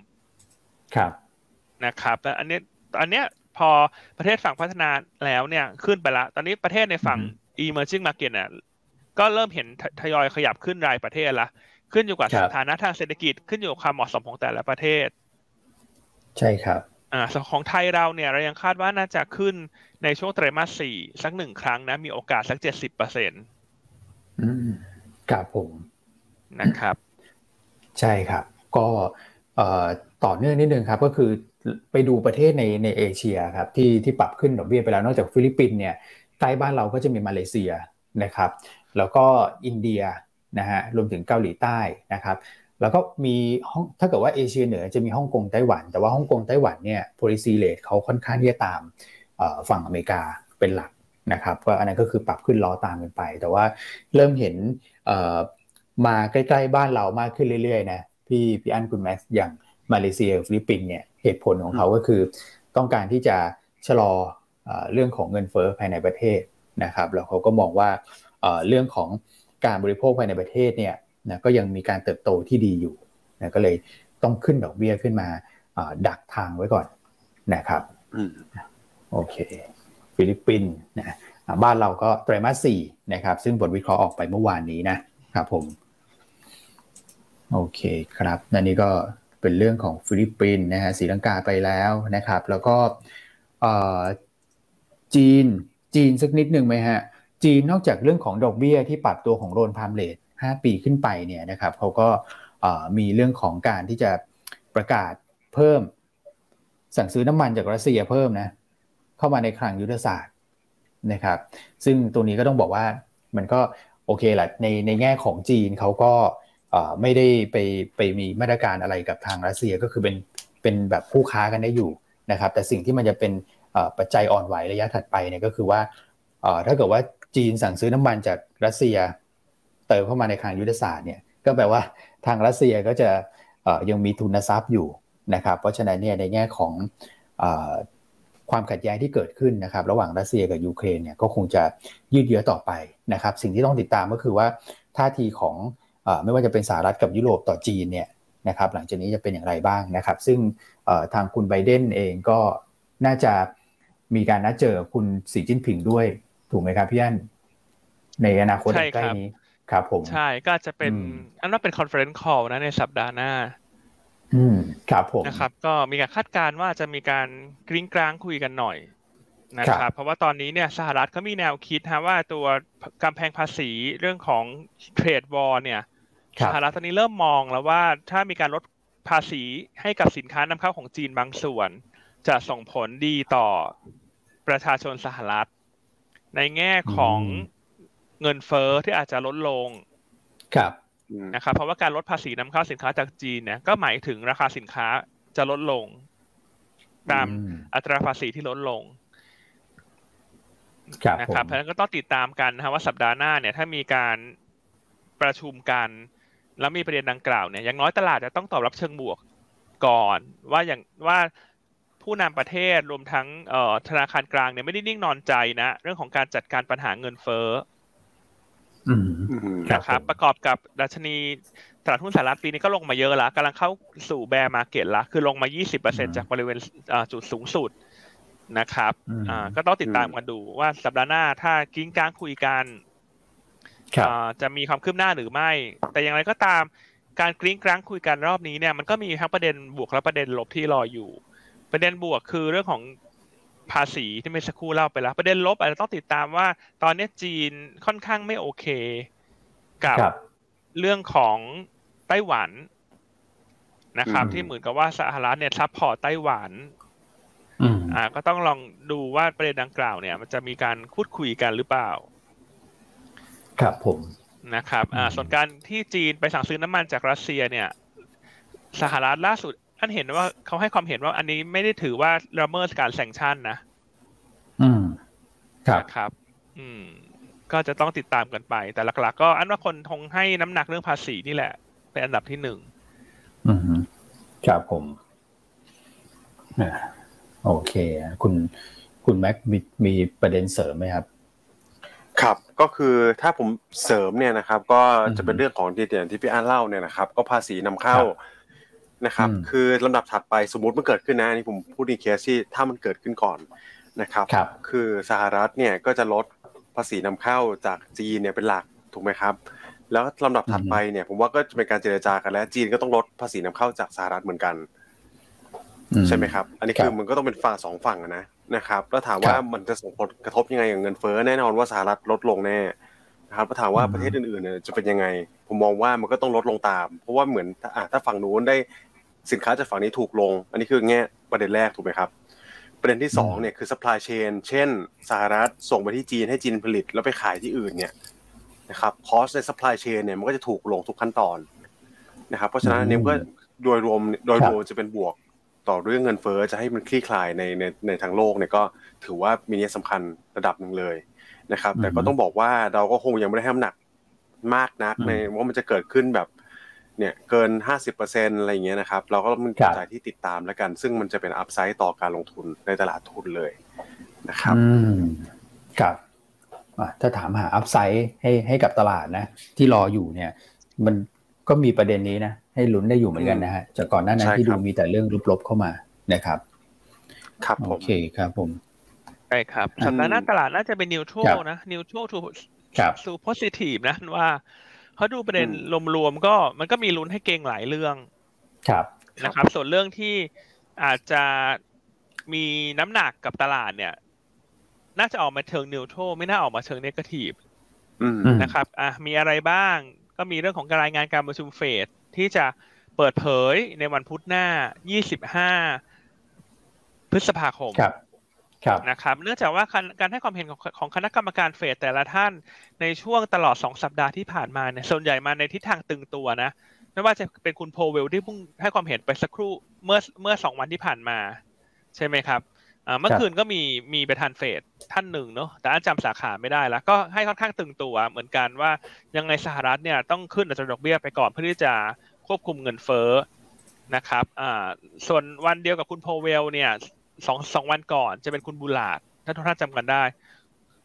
ครับนะครับแต่อันนี้อันเนี้ยพอประเทศฝั่งพัฒนาแล้วเนี่ยขึ้นไปละ ตอนนี้ประเทศในฝั่ง emerging market เนี่ย ก็เริ่มเห็นทยอยขยับขึ้นรายประเทศละขึ้นอยู่กับสถานะทางเศรษฐกิจขึ้นอยู่กับความเหมาะสมของแต่ละประเทศ ใช่ครับอ่าส่วนของไทยเราเนี่ยเรายังคาดว่าน่าจะขึ้นในช่วงไตรมาสสี่สักหนึ่งครั้งนะมีโอกาสสักเจ็ดสิบเปอร์เซ็นต์อืมครับผมนะครับ ใช่ครับ ก็เอ่อต่อเนื่องนิดนึงครับ ก็คือไปดูประเทศในในเอเชียครับที่ที่ปรับขึ้นดอกเบี้ยไปแล้วนอกจากฟิลิปปินส์เนี่ยใกล้บ้านเราก็จะมีมาเลเซียนะครับ แล้วก็อินเดียนะฮะรวมถึงเกาหลีใต้นะครับแล้วก็มีห้องถ้าเกิดว่าเอเชียเหนือจะมีฮ่องกงไต้หวัน แต่ว่าฮ่องกงไต้หวันเนี่ย policy rate เขาค่อนข้างที่จะตามฝั่งอเมริกาเป็นหลักนะครับก็อันนั้นก็คือปรับขึ้นล้อตามกันไป แต่ว่าเริ่มเห็นมาใกล้ๆบ้านเรามากขึ้นเรื่อยๆนะพี่พี่อันคุณแม็กซ์อย่างมาเลเซียฟิลิปปินส์เนี่ยเหตุผลของเขาก็คือ ต้องการที่จะชะลอเรื่องของเงินเฟ้อภายในประเทศนะครับแล้วเขาก็มองว่า เรื่องของการบริโภคภายในประเทศเนี่ยนะก็ยังมีการเติบโตที่ดีอยู่นะก็เลยต้องขึ้นดอกเบี้ยขึ้นมาดักทางไว้ก่อนนะครับโอเค ฟิลิปปินส์นะบ้านเราก็ไตรมาสสี่นะครับ ซึ่งบทวิเคราะห์ออกไปเมื่อวานนี้นะครับผม โอเคครับนันนี้ก็เป็นเรื่องของฟิลิปปินส์นะฮะศรีลังกาไปแล้วนะครับ แล้วก็จีนจีนสักนิดหนึ่งไหมฮะ จีนนอกจากเรื่องของดอกเบี้ยที่ปรับตัวของ loan prime rate 5 ปีขึ้นไปเนี่ยนะครับเขาก็มีเรื่องของการที่จะประกาศเพิ่ม สั่งซื้อน้ำมันจากรัสเซียเพิ่มนะเข้ามาในคลังยุทธศาสตร์นะครับ ซึ่งตัวนี้ก็ต้องบอกว่ามันก็โอเคแหละในในแง่ของจีนเขาก็ไม่ได้ไปไปมีมาตรการอะไรกับทางรัสเซียก็คือเป็นเป็นแบบผู้ค้ากันได้อยู่นะครับ แต่สิ่งที่มันจะเป็นปัจจัยอ่อนไหวระยะถัดไปเนี่ยก็คือว่าถ้าเกิดว่า จีนสั่งซื้อน้ำมันจากรัสเซีย เติมเข้ามาในคลังยุทธศาสตร์เนี่ยก็แปลว่าทางรัสเซียก็จะยังมีทุนทรัพย์อยู่นะครับ เพราะฉะนั้นเนี่ยในแง่ของความขัดแย้งที่เกิดขึ้นนะครับ ระหว่างรัสเซียกับยูเครนเนี่ยก็คงจะยืดเยื้อต่อไปนะครับ สิ่งที่ต้องติดตามก็คือว่าท่าทีของไม่ว่าจะเป็นสหรัฐกับยุโรปต่อจีนเนี่ยนะครับ หลังจากนี้จะเป็นอย่างไรบ้างนะครับ ซึ่งทางคุณไบเดนเองก็น่าจะมีการนัดเจอคุณสีจิ้นผิงด้วย ถูกไหมครับพี่อันในอนาคตใกล้นี้ครับผมใช่ก็จะเป็นอันนั้นเป็น conference call นะในสัปดาห์หน้า อืมครับผมนะครับ ก็มีการคาดการณ์ว่าจะมีการกริ๊งกร๊างคุยกันหน่อยนะครับ เพราะว่าตอนนี้เนี่ยสหรัฐเขามีแนวคิดฮะว่าตัวกำแพงภาษีเรื่องของ trade war เนี่ยสหรัฐตอนนี้เริ่มมองแล้วว่าถ้ามีการลดภาษีให้กับสินค้านำเข้าของจีนบางส่วน จะส่งผลดีต่อประชาชนสหรัฐ ในแง่ของเงินเฟ้อที่อาจจะลดลงครับนะครับเพราะว่าการลดภาษีนำเข้าสินค้าจากจีนเนี่ยก็หมายถึงราคาสินค้าจะลดลง ตามอัตราภาษีที่ลดลงนะครับเพราะฉะนั้นก็ต้องติดตามกันนะว่าสัปดาห์หน้าเนี่ย ถ้ามีการประชุมกัน แล้วมีประเด็นดังกล่าวเนี่ยอย่างน้อยตลาดจะต้องตอบรับเชิงบวกก่อน ว่าอย่างว่า ผู้นำประเทศรวมทั้งธนาคารกลางเนี่ยไม่ได้นิ่งนอนใจนะ เรื่องของการจัดการปัญหาเงินเฟ้อนะครับประกอบกับดัชนีตลาดหุ้นสหรัฐปีนี้ก็ลงมาเยอะแล้วกำลังเข้าสู่ bear market แล้วคือลงมา 20%จากบริเวณจุดสูงสุดนะครับอ่าก็ต้องติดตามกันดูว่าสัปดาห์หน้าถ้ากริ๊งกร๊างคุยกันจะมีความคืบหน้าหรือไม่ แต่อย่างไรก็ตามการกริ๊งกร๊างคุยกันรอบนี้เนี่ยมันก็มีทั้งประเด็นบวกและประเด็นลบที่รออยู่ ประเด็นบวกคือเรื่องของภาษีที่เมื่อสักครู่เล่าไปแล้ว ประเด็นลบอาจจะต้องติดตามว่า ตอนนี้จีนค่อนข้างไม่โอเคกับเรื่องของไต้หวันนะครับ ที่เหมือนกับว่าสหรัฐเนี่ย support ไต้หวันอ่า ก็ต้องลองดูว่าประเด็นดังกล่าวเนี่ย มันจะมีการพูดคุยกันหรือเปล่า ครับผมนะครับ อ่า ส่วนการที่จีนไปสั่งซื้อน้ำมันจากรัสเซียเนี่ย สหรัฐล่าสุด ท่านเห็นว่าเขาให้ความเห็นว่าอันนี้ไม่ได้ถือว่าละเมิดการแซงชั่นนะ อืม ครับครับ อืม ก็จะต้องติดตามกันไป แต่หลัก ๆ ก็อันว่าคนคงให้น้ำหนักเรื่องภาษีนี่แหละ เป็นอันดับที่หนึ่ง อืมครับผมโอเค คุณคุณแม็กมีมีประเด็นเสริมไหมครับ ครับก็คือถ้าผมเสริมเนี่ยนะครับ ก็จะเป็นเรื่องของที่เดียนที่พี่อ้านเล่าเนี่ยนะครับ ก็ภาษีนำเข้า นะครับ คือลำดับถัดไปสมมุติมันเกิดขึ้นนะนี่ผมพูดในเคสที่ถ้ามันเกิดขึ้นก่อนนะครับคือสหรัฐเนี่ยก็จะลดภาษีนำเข้าจากจีนเนี่ยเป็นหลักถูกไหมครับ แล้วลำดับถัดไปเนี่ย ผมว่าก็จะเป็นการเจรจากันแล้ว จีนก็ต้องลดภาษีนำเข้าจากสหรัฐเหมือนกันใช่ไหมครับ อันนี้คือมันก็ต้องเป็นฝั่งสองฝั่งนะนะครับ แล้วถามว่ามันจะส่งผลกระทบยังไงกับเงินเฟ้อแน่นอนว่าสหรัฐลดลงแน่นะครับแล้วถามว่าประเทศอื่นๆเนี่ยจะเป็นยังไง ผมมองว่ามันก็ต้องลดลงตาม เพราะว่าเหมือนถ้าฝั่งนู้นได้ สินค้าจากฝั่งนี้ถูกลง อันนี้คือแง่ประเด็นแรกถูกไหมครับ ประเด็นที่2เนี่ยคือ supply chain เช่นสหรัฐส่งไปที่จีนให้จีนผลิตแล้วไปขายที่อื่นเนี่ยนะครับคอสใน supply chain เนี่ยมันก็จะถูกลงทุกขั้นตอนนะครับ เพราะฉะนั้นเนี่ยก็โดยรวมโดยรวมจะเป็นบวกต่อเรื่องเงินเฟ้อจะให้มันคลี่คลายในในในทางโลกเนี่ยก็ถือว่ามีนัยสำคัญระดับหนึ่งเลยนะครับ แต่ก็ต้องบอกว่าเราก็คงยังไม่ได้ให้น้ำหนักมากนักในว่ามันจะเกิดขึ้นแบบ เนี่ยเกินห้าสิบเปอร์เซ็นอะไรเงี้ยนะครับ เราก็มันกระจายที่ติดตามแล้วกัน ซึ่งมันจะเป็นอัพไซด์ต่อการลงทุนในตลาดทุนเลยนะครับอืมครับถ้าถามหาอัพไซด์ให้ให้กับตลาดนะ ที่รออยู่เนี่ย มันก็มีประเด็นนี้นะ ให้ลุ้นได้อยู่เหมือนกันนะฮะจากก่อนหน้านั้นที่ดูมีแต่เรื่องลบๆเข้ามานะครับ ครับโอเคครับผมใช่ครับสัปดาห์หน้าตลาดน่าจะเป็นนิวทรัลนะนิวทรัลทูสู่โพซิทีฟนะว่า เขาดูประเด็นรวมๆก็มันก็มีลุ้นให้เก่งหลายเรื่องครับนะครับ ส่วนเรื่องที่อาจจะมีน้ำหนักกับตลาดเนี่ย น่าจะออกมาเชิงนิวโตรไม่น่าออกมาเชิงเนกาทีฟนะครับอะมีอะไรบ้างก็มีเรื่องของการรายงานการประชุมเฟดที่จะเปิดเผยในวันพุธหน้า 25 พฤษภาคม นะครับเนื่องจากว่าการให้ความเห็นของของคณะกรรมการเฟดแต่ละท่านในช่วงตลอดสองสัปดาห์ที่ผ่านมาเนี่ยส่วนใหญ่มาในทิศทางตึงตัวนะไม่ว่าจะเป็นคุณโพเวลที่เพิ่งให้ความเห็นไปสักครู่เมื่อเมื่อสองวันที่ผ่านมา ใช่ไหมครับเมื่อคืนก็มีมีประธานเฟดท่านหนึ่งเนาะแต่อันจำสาขาไม่ได้แล้วก็ให้ค่อนข้างตึงตัวเหมือนกันว่ายังไงสหรัฐเนี่ยต้องขึ้นอัตราดอกเบี้ยไปก่อนเพื่อที่จะควบคุมเงินเฟ้อนะครับอ่าส่วนวันเดียวกับคุณโพเวลเนี่ย สองสองวันก่อนจะเป็นคุณบุลาดถ้าทุกท่านจำกันได้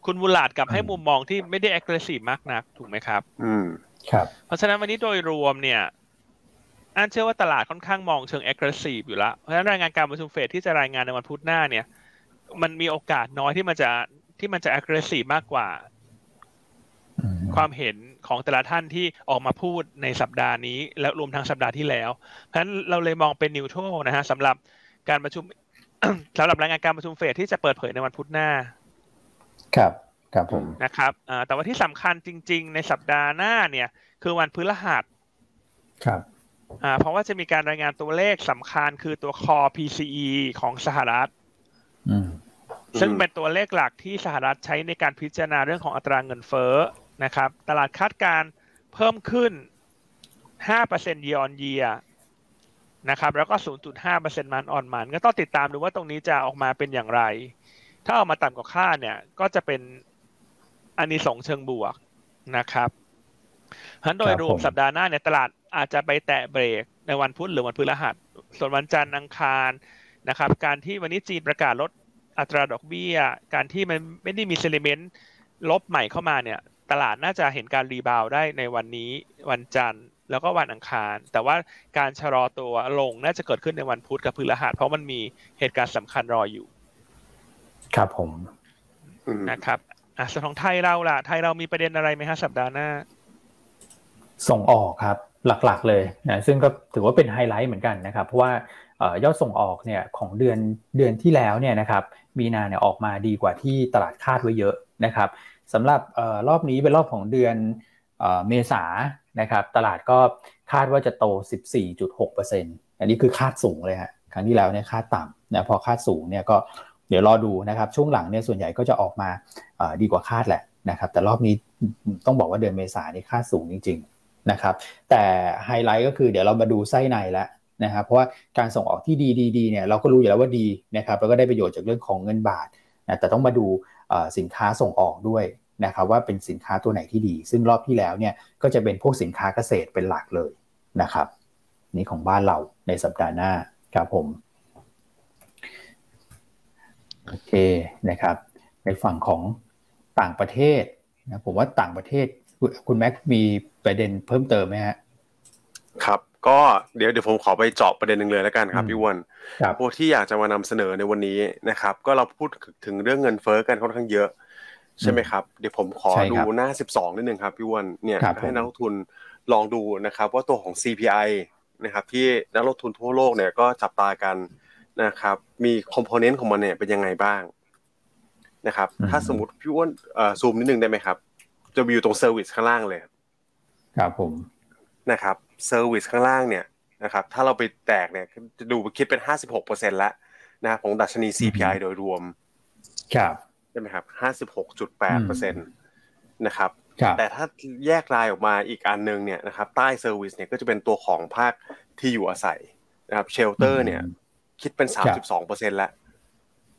คุณบุลาดกับให้มุมมองที่ไม่ได้ aggressive มากนักถูกไหมครับ อืมครับ เพราะฉะนั้นวันนี้โดยรวมเนี่ยอันเชื่อว่าตลาดค่อนข้างมองเชิง aggressive อยู่แล้วเพราะฉะนั้นรายงานการประชุมเฟดที่จะรายงานในวันพุธหน้าเนี่ย มันมีโอกาสน้อยที่มันจะที่มันจะ aggressive มากกว่าอืมความเห็นของแต่ละท่านที่ออกมาพูดในสัปดาห์นี้ และรวมทั้งสัปดาห์ที่แล้ว เพราะฉะนั้นเราเลยมองเป็นนิวโตรนะฮะสำหรับการประชุม สำหรับรายงานการประชุมเฟดที่จะเปิดเผยในวันพุธหน้า ครับ ครับผม นะครับอ่าแต่ว่าที่สำคัญจริง ๆ ในสัปดาห์หน้าเนี่ย คือวันพฤหัส ครับอ่าเพราะว่าจะมีการรายงานตัวเลขสำคัญคือตัว core PCE ของสหรัฐอืมซึ่งเป็นตัวเลขหลักที่สหรัฐใช้ในการพิจารณาเรื่องของอัตราเงินเฟ้อนะครับ ตลาดคาดการณ์เพิ่มขึ้น5% year on year นะครับแล้วก็ 0.5%มันออนมัน ก็ต้องติดตามดูว่าตรงนี้จะออกมาเป็นอย่างไร ถ้าออกมาต่ำกว่าคาดเนี่ย ก็จะเป็นอันนี้สงส์เชิงบวกนะครับฉะนั้นโดยครับรวมผมสัปดาห์หน้าเนี่ยตลาดอาจจะไปแตะเบรกในวันพุธหรือวันพฤหัส ส่วนวันจันทร์อังคารนะครับ การที่วันนี้จีนประกาศลดอัตราดอกเบี้ย การที่มันไม่ได้มี sentiment ลบใหม่เข้ามาเนี่ย ตลาดน่าจะเห็นการ rebound ได้ในวันนี้วันจันทร์ แล้วก็วันอังคาร แต่ว่าการชะลอตัวลงน่าจะเกิดขึ้นในวันพุธกับพฤหัสเพราะมันมีเหตุการณ์สำคัญรออยู่ ครับผมอืมนะครับอะส่วนของไทยเราล่ะ ไทยเรามีประเด็นอะไรไหมฮะสัปดาห์หน้า ส่งออกครับ หลักๆเลยนะซึ่งก็ถือว่าเป็นไฮไลท์เหมือนกันนะครับ เพราะว่าเอ่อยอดส่งออกเนี่ยของเดือนเดือนที่แล้วเนี่ยนะครับมีนาเนี่ยออกมาดีกว่าที่ตลาดคาดไว้เยอะนะครับสำหรับเออรอบนี้เป็นรอบของเดือนเอ่อเมษา นะครับตลาดก็คาดว่าจะโต 14.6%อันนี้คือคาดสูงเลยฮะครั้งที่แล้วเนี่ยคาดต่ำนะพอคาดสูงเนี่ยก็เดี๋ยวรอดูนะครับช่วงหลังเนี่ยส่วนใหญ่ก็จะออกมาดีกว่าคาดแหละนะครับแต่รอบนี้ต้องบอกว่าเดือนเมษานี่คาดสูงจริงๆนะครับแต่ไฮไลท์ก็คือเดี๋ยวเรามาดูไส้ในแล้วนะครับเพราะว่าการส่งออกที่ดีดีดีเนี่ยเราก็รู้อยู่แล้วว่าดีนะครับแล้วก็ได้ประโยชน์จากเรื่องของเงินบาทนะแต่ต้องมาดูสินค้าส่งออกด้วย นะครับว่าเป็นสินค้าตัวไหนที่ดี ซึ่งรอบที่แล้วเนี่ยก็จะเป็นพวกสินค้าเกษตรเป็นหลักเลยนะครับนี่ของบ้านเราในสัปดาห์หน้าครับผมโอเคนะครับ ในฝั่งของต่างประเทศนะผมว่าต่างประเทศคุณคุณแม็กมีประเด็นเพิ่มเติมไหมฮะครับก็เดี๋ยวเดี๋ยวผมขอไปเจาะประเด็นหนึ่งเลยแล้วกันครับอืมพี่อ้วนครับพวกที่อยากจะมานำเสนอในวันนี้นะครับ ก็เราพูดถึงเรื่องเงินเฟ้อกันค่อนข้างเยอะ ใช่ไหมครับ เดี๋ยวผมขอใช่ดูครับหน้า 12 นิดนึงครับพี่อ้วนเนี่ยครับให้ผมนักลงทุนลองดูนะครับว่าตัวของ CPI นะครับที่นักลงทุนทั่วโลกเนี่ยก็จับตากันนะครับมี component ของมันเนี่ยเป็นยังไงบ้างนะครับอืมถ้าสมมติพี่อ้วนเอ่อซูมนิดนึงได้ไหมครับ จะวิวตรง service ข้างล่างเลย ครับผมนะครับ service ข้างล่างเนี่ยนะครับถ้าเราไปแตกเนี่ยจะดูคิดเป็น 56%แล้วนะครับของดัชนี CPI โดยรวม ครับใช่ไหมครับ56.8%นะครับครับ แต่ถ้าแยกรายออกมาอีกอันหนึงเนี่ยนะครับ ใต้ service เนี่ยก็จะเป็นตัวของภาคที่อยู่อาศัยนะครับ shelter เนี่ย คิดเป็น32%แล้ว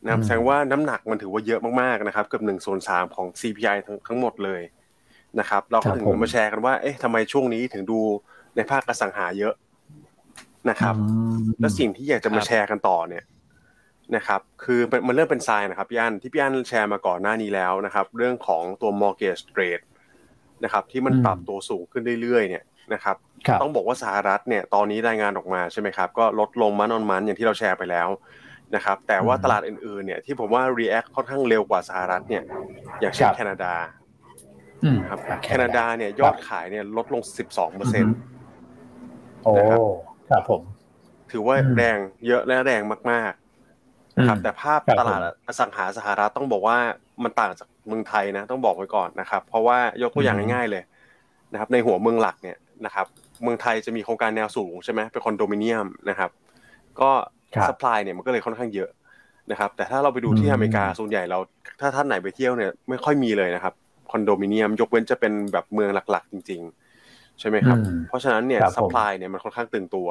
นะครับอืมแสดงว่าน้ำหนักมันถือว่าเยอะมากๆนะครับ เกือบ1ส่วน3ของ CPI ทั้งทั้งหมดเลยนะครับ เราก็ถึงมาแชร์กันว่า เอ๊ะทำไมช่วงนี้ถึงดูในภาคอสังหาเยอะนะครับอืมแล้วสิ่งที่อยากจะมาครับแชร์กันต่อเนี่ย นะครับคือมันมันเริ่มเป็นทรายนะครับพี่อันที่พี่อันแชร์มาก่อนหน้านี้แล้วนะครับ เรื่องของตัว mortgage rate นะครับที่มันอืมปรับตัวสูงขึ้นเรื่อยๆเนี่ยนะครับครับต้องบอกว่าสหรัฐเนี่ยตอนนี้รายงานออกมาใช่ไหมครับก็ลดลงมันออนมันอย่างที่เราแชร์ไปแล้วนะครับแต่ว่าอืมตลาดอื่นๆเนี่ยที่ผมว่า react ค่อนข้างเร็วกว่าสหรัฐเนี่ยอย่างเช่นครับแคนาดาอืมครับแคนาดาเนี่ยยอดขายเนี่ยลดลง 12เปอร์เซ็นต์โอ้นะครับครับผม ถือว่าอืมแรงเยอะและแรงมากๆ นะครับอืมแต่ภาพครับตลาดอสังหาสหรัฐต้องบอกว่ามันต่างจากเมืองไทยนะต้องบอกไว้ก่อนนะครับ เพราะว่ายกตัวอย่างอืมง่ายๆเลยนะครับในหัวเมืองหลักเนี่ยนะครับเมืองไทยจะมีโครงการแนวสูงใช่ไหมเป็นคอนโดมิเนียมนะครับก็ครับสปายเนี่ยมันก็เลยค่อนข้างเยอะนะครับแต่ถ้าเราไปดูที่อืมอเมริกาส่วนใหญ่เราถ้าท่านไหนไปเที่ยวเนี่ยไม่ค่อยมีเลยนะครับคอนโดมิเนียมยกเว้นจะเป็นแบบเมืองหลักๆ จริง ๆ ใช่ไหมครับอืมเพราะฉะนั้นเนี่ยครับผม supply เนี่ยมันค่อนข้างตึงตัว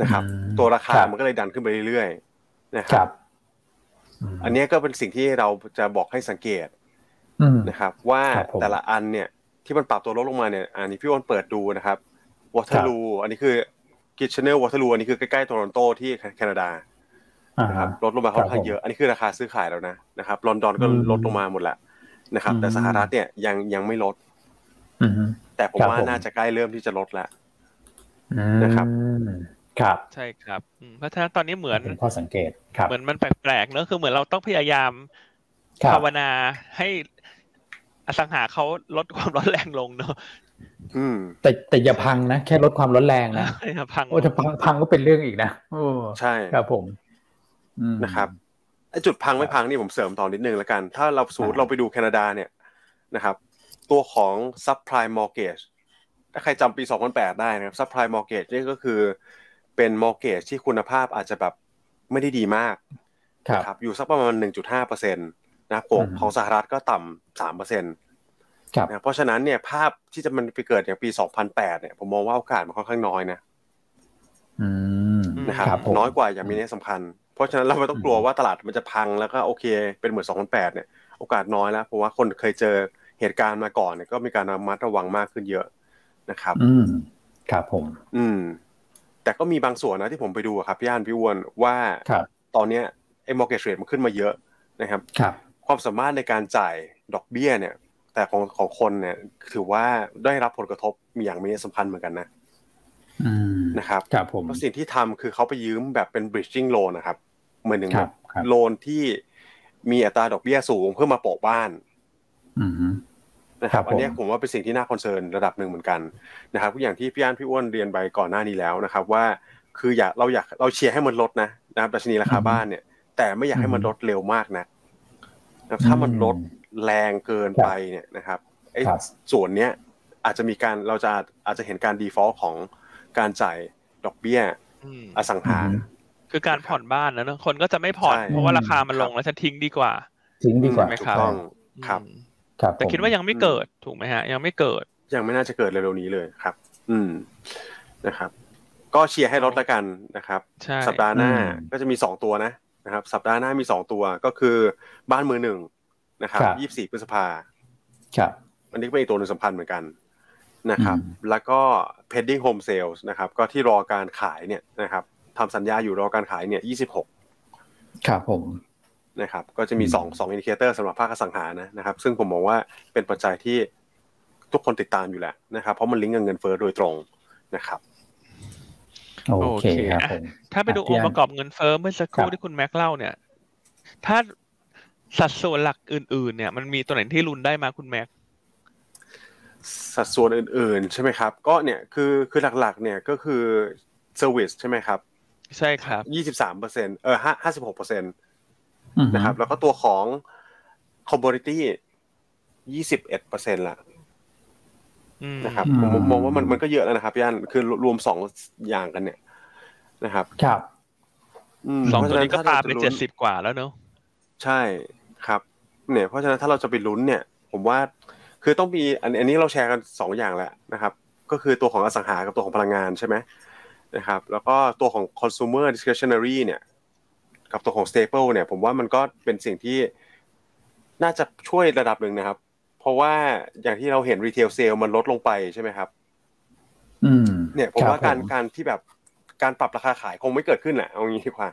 นะครับอืมตัวราคาครับมันก็เลยดันขึ้นไปเรื่อยๆนะครับครับผมอันเนี้ยก็เป็นสิ่งที่เราจะบอกให้สังเกตอืมนะครับ ว่าครับผมแต่ละอันเนี่ย ที่มันปรับตัวลดลงมาเนี่ย อันนี้พี่อ้นเปิดดูนะครับ Waterloo อันนี้คือ Kitchener Waterloo อันนี้คือใกล้ๆโตรอนโตที่แคนาดานะครับลดลงมาค่อนข้างเยอะ อันนี้คือราคาซื้อขายแล้วนะนะครับลอนดอนก็ลดลงมาหมดแล้วนะครับ แต่สหรัฐเนี่ยยังยังไม่ลดแต่ผมว่าน่าจะใกล้เริ่มที่จะลดแล้วนะครับ ครับ ใช่ครับเพราะฉะนั้นตอนนี้เหมือนข้อสังเกตครับเหมือนมันแปลกๆเนอะคือเหมือนเราต้องพยายามภาวนาให้อสังหาเขาลดความร้อนแรงลงเนอะแต่แต่อย่าพังนะ แค่ลดความร้อนแรงนะพังโอ้จะพังพังก็เป็นเรื่องอีกนะโอ้ใช่ครับผมนะครับไอ้จุดพังไม่พังนี่ผมเสริมต่อนิดนึงแล้วกัน ถ้าเราสูตรเราไปดูแคนาดาเนี่ยนะครับ ตัวของ subprime mortgage ถ้าใครจำปี 2008 ได้นะครับ subprime mortgage นี่ก็คือ เป็น mortgage ที่คุณภาพอาจจะแบบไม่ได้ดีมากครับอยู่สักประมาณ 1.5เปอร์เซ็นต์นะของของสหรัฐก็ต่ำ3เปอร์เซ็นต์นะเพราะฉะนั้นเนี่ยภาพที่จะมันไปเกิดอย่างปี 2008 เนี่ยผมมองว่าโอกาสมันค่อนข้างน้อยนะนะครับน้อยกว่าอย่างมีนัยสำคัญ เพราะฉะนั้นเราไม่ต้องกลัวว่าตลาดมันจะพังแล้วก็โอเค เป็นเหมือน 2008 เนี่ยโอกาสน้อยแล้วเพราะว่าคนเคยเจอเหตุการณ์มาก่อนเนี่ยก็มีการระมัดระวังมากขึ้นเยอะนะครับ อืมครับผม อืม แต่ก็มีบางส่วนนะที่ผมไปดูครับพี่อันพี่วอนว่าตอนเนี้ยไอ้ mortgage rate มันขึ้นมาเยอะนะครับครับ ความสามารถในการจ่ายดอกเบี้ยเนี่ย แต่ของของคนเนี่ยถือว่าได้รับผลกระทบมีอย่างมีสำคัญเหมือนกันนะนะครับครับผมเพราะสิ่งที่ทำคือเขาไปยืมแบบเป็น bridging loan นะครับเหมือนหนึ่งแบบโลนที่มีอัตราดอกเบี้ยสูงเพื่อมาโปะบ้าน นะครับอันนี้ผมว่าเป็นสิ่งที่น่าคอนเซิร์นระดับหนึ่งเหมือนกันนะครับอย่างที่พี่อันพี่อ้วนเรียนไปก่อนหน้านี้แล้วนะครับว่าคืออยากเราอยากเราเชียร์ให้มันลดนะนะครับดัชนีราคาบ้านเนี่ย แต่ไม่อยากให้มันลดเร็วมากนะถ้ามันลดแรงเกินไปเนี่ยนะครับไอ้ส่วนเนี้ยอาจจะมีการเราจะอาจจะเห็นการดีฟอลต์ของการจ่ายดอกเบี้ยอสังหา คือการผ่อนบ้านนะเนอะคนก็จะไม่ผ่อนเพราะว่าราคามันลงแล้วฉันทิ้งดีกว่า ทิ้งดีกว่าไหมครับครับ แต่คิดว่ายังไม่เกิดถูกไหมฮะ ยังไม่เกิด ยังไม่น่าจะเกิดเร็วๆนี้เลยครับ อืมนะครับ ก็เชียร์ให้ลดละกันนะครับสัปดาห์หน้าก็จะมีสองตัวนะนะครับ สัปดาห์หน้ามีสองตัวก็คือบ้านมือหนึ่งนะครับยี่สิบสี่พฤษภาครับอันนี้ก็เป็นอีกตัวหนึ่งสำคัญเหมือนกันนะครับ แล้วก็ pending home sales นะครับ ก็ที่รอการขายเนี่ยนะครับทำสัญญาอยู่รอการขายเนี่ยยี่สิบหกครับผม นะครับก็จะมีสองสอง indicator สำหรับภาคอสังหานะนะครับ ซึ่งผมมองว่าเป็นปัจจัยที่ทุกคนติดตามอยู่แหละนะครับ เพราะมันลิงก์กับเงินเฟ้อโดยตรงนะครับโอเคครับถ้าไปดูองค์ประกอบเงินเฟ้อเมื่อสักครู่ที่คุณแม็กเล่าเนี่ย ถ้าสัดส่วนหลักอื่น ๆ เนี่ยมันมีตัวไหนที่ลุ้นได้มาคุณแม็กสัดส่วนอื่น ๆ ใช่ไหมครับ ก็เนี่ยคือคือหลัก ๆ เนี่ยก็คือ service ใช่ไหมครับ ใช่ครับยี่สิบสามเปอร์เซ็นเออห้าห้าสิบหกเปอร์เซ็นต์ นะครับ แล้วก็ตัวของ commodity ยี่สิบเอ็ดเปอร์เซ็นต์ละนะครับผมมองว่ามันมันก็เยอะแล้วนะครับพี่อันคือรวมสองอย่างกันเนี่ยนะครับ ครับสองตัวนี้ก็ตามไปเจ็ดสิบกว่าแล้วเนอะใช่ครับ เนี่ย เพราะฉะนั้นถ้าเราจะไปลุ้นเนี่ย ผมว่าคือต้องมีอันอันนี้เราแชร์กันสองอย่างแหละนะครับ ก็คือตัวของอสังหากับตัวของพลังงานใช่ไหมนะครับ แล้วก็ตัวของ consumer discretionary เนี่ย กับตัวของ staple เนี่ย ผมว่ามันก็เป็นสิ่งที่น่าจะช่วยระดับหนึ่งนะครับ เพราะว่าอย่างที่เราเห็น retail sale มันลดลงไปใช่ไหมครับอืมเนี่ยผมว่าการการที่แบบการปรับราคาขายคงไม่เกิดขึ้นแหละเอางี้ดีกว่า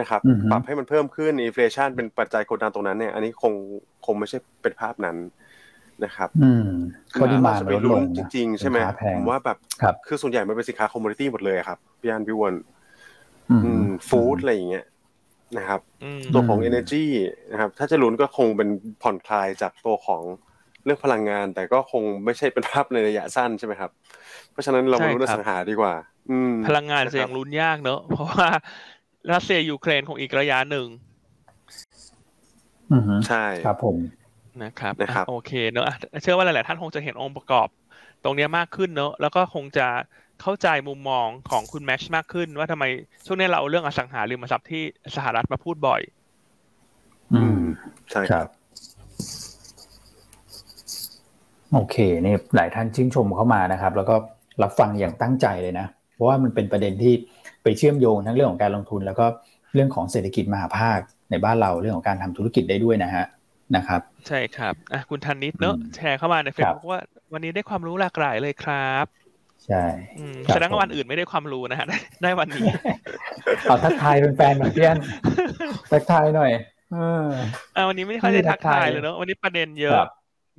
นะครับปรับให้มันเพิ่มขึ้น inflation เป็นปัจจัยกดดันตรงนั้นเนี่ย อันนี้คงคงไม่ใช่เป็นภาพนั้นนะครับ อืมก็ดีมาไปลุ้นจริง ๆ ใช่ไหมผมว่าแบบคือส่วนใหญ่มันเป็นสินค้า commodity หมดเลยครับพี่อันพี่วอนฟู้ดอะไรอย่างเงี้ย นะครับตัวของ energy นะครับถ้าจะลุ้นก็คงเป็นผ่อนคลายจากตัวของเรื่องพลังงาน แต่ก็คงไม่ใช่เป็นภาพในระยะสั้นใช่ไหมครับ เพราะฉะนั้นเรามาลุ้นสังหาดีกว่า อืพลังงานจะยังลุ้นยากเนอะเพราะว่ารัสเซียยูเครนคงอีกระยะหนึ่งใช่ครับผมนะครับนะครับโอเคเนอะเชื่อว่าหลาย ๆ ท่านคงจะเห็นองค์ประกอบ ตรงนี้มากขึ้นเนอะแล้วก็คงจะ เข้าใจมุมมองของคุณแม็ชมากขึ้น ว่าทำไมช่วงนี้เราเอาเรื่องอสังหาริมทรัพย์ที่สหรัฐมาพูดบ่อย อืมใช่ครับ โอเคนี่หลายท่านชื่นชมเข้ามานะครับ แล้วก็รับฟังอย่างตั้งใจเลยนะ เพราะว่ามันเป็นประเด็นที่ไปเชื่อมโยงทั้งเรื่องของการลงทุน แล้วก็เรื่องของเศรษฐกิจมหาภาคในบ้านเราเรื่องของการทำธุรกิจได้ด้วยนะฮะนะครับ ใช่ครับอะคุณธันนิดเนอะแชร์เข้ามาในเฟซบุ๊กว่า วันนี้ได้ความรู้หลากหลายเลยครับ ใช่อืมครับแสดงว่าวันผมอื่นไม่ได้ความรู้นะฮะได้ได้วันนี้เอาทักทายเป็นแฟนหน่อยเพี่อนทักทายหน่อยเอออ่าวันนี้ไม่ค่อยได้ไม่ได้ทัทักกทาทายยเลยเนอะวันนี้ประเด็นเยคอะรับ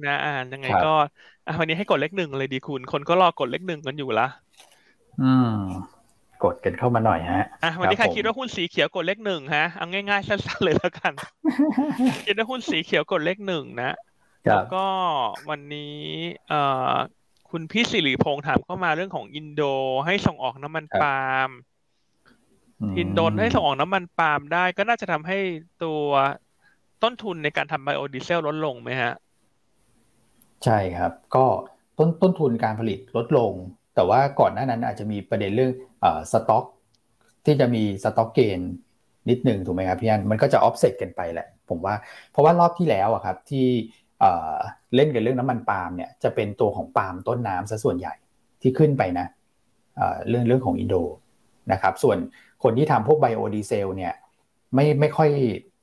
นะอ่านยังไงครับก็อะวันนี้ให้กดเลขหนึ่งเลยดีคุณ คนก็รอกดเลขหนึ่งกันอยู่ละอืมกดกันเข้ามาหน่อยฮะอะวันนี้ใครผมคิดว่าหุ้นสีเขียวกดเลขหนึ่งฮะเอาง่ายๆสั้นๆเลยแล้วกัน คิดว่าหุ้นสีเขียวกดเลขหนึ่งนะครัแล้วก็วันนี้ เอ่อ คุณพี่สิริพงษ์ถามเข้ามาเรื่องของอินโดให้ส่งออกน้ำมันครับปาล์มมอินโดนให้ส่งออกน้ำมันปาล์มได้ ก็น่าจะทำให้ตัวต้นทุนในการทำไบโอดีเซลลดลงไหมฮะ ใช่ครับ ก็ต้นต้นทุนการผลิตลดลง แต่ว่าก่อนหน้านั้นอาจจะมีประเด็นเรื่องเอ่อสต็อก ที่จะมี stock gain นิดหนึ่งถูกไหมครับพี่อันมันก็จะออฟเซตกันไปแหละ ผมว่า เพราะว่ารอบที่แล้วอะครับที่ เอ่อเล่นกันเรื่องน้ำมันปาล์มเนี่ยจะเป็นตัวของปาล์มต้นน้ำซะส่วนใหญ่ที่ขึ้นไปนะเอ่อเรื่องเรื่องของอินโดนะครับส่วนคนที่ทำพวกไบโอดีเซลเนี่ยไม่ไม่ค่อย